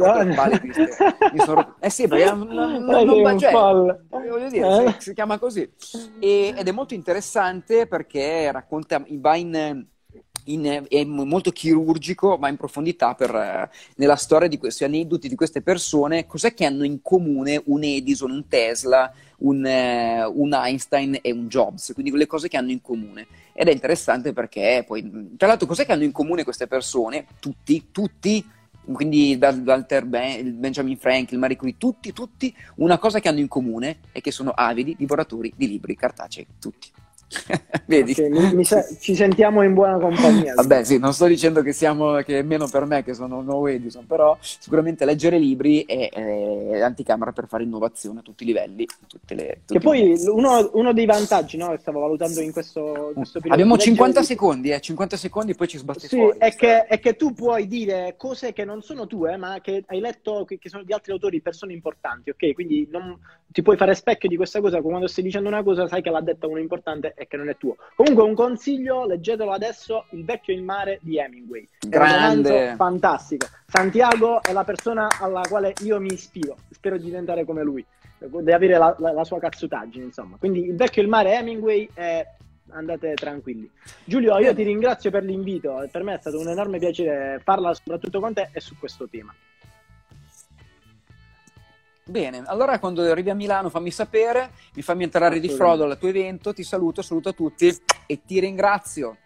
sono... Eh sì, perché non, non, non cioè, voglio dire, eh? si, si, chiama così. E, ed è molto interessante perché racconta, va in... In, è molto chirurgico, va in profondità per, nella storia di questi aneddoti di queste persone, cos'è che hanno in comune un Edison, un Tesla, un, eh, un, Einstein e un Jobs, quindi le cose che hanno in comune. Ed è interessante perché poi, tra l'altro, cos'è che hanno in comune queste persone? Tutti, tutti, quindi Walter ben, Benjamin Franklin, Marie Curie, tutti, tutti, una cosa che hanno in comune è che sono avidi divoratori di libri cartacei, tutti. Vedi? Okay, sa- ci sentiamo in buona compagnia. Vabbè, sì, non sto dicendo che, siamo, che è meno per me che sono un nuovo Edison, però sicuramente leggere libri è, è anticamera per fare innovazione a tutti i livelli. Tutte le, che poi uno, uno, dei vantaggi no, che stavo valutando in questo, questo periodo. Abbiamo 50 secondi, eh, 50 secondi, poi ci sbatti sì, fuori. È che, è che, tu puoi dire cose che non sono tue, ma che hai letto, che, che sono di altri autori, persone importanti, ok? Quindi non, ti puoi fare specchio di questa cosa, quando stai dicendo una cosa sai che l'ha detta uno importante e che non è tuo. Comunque un consiglio, leggetelo adesso, Il vecchio in mare di Hemingway. Grande. fantastico. Santiago è la persona alla quale io mi ispiro, spero di diventare come lui, di avere la, la, la sua cazzutaggine, insomma. Quindi Il vecchio in mare Hemingway è andate tranquilli. Giulio, io ti ringrazio per l'invito, per me è stato un enorme piacere farla soprattutto con te e su questo tema. Bene, allora quando arrivi a Milano fammi sapere, mi fammi entrare di Frodo al tuo evento, ti saluto, saluto a tutti e ti ringrazio.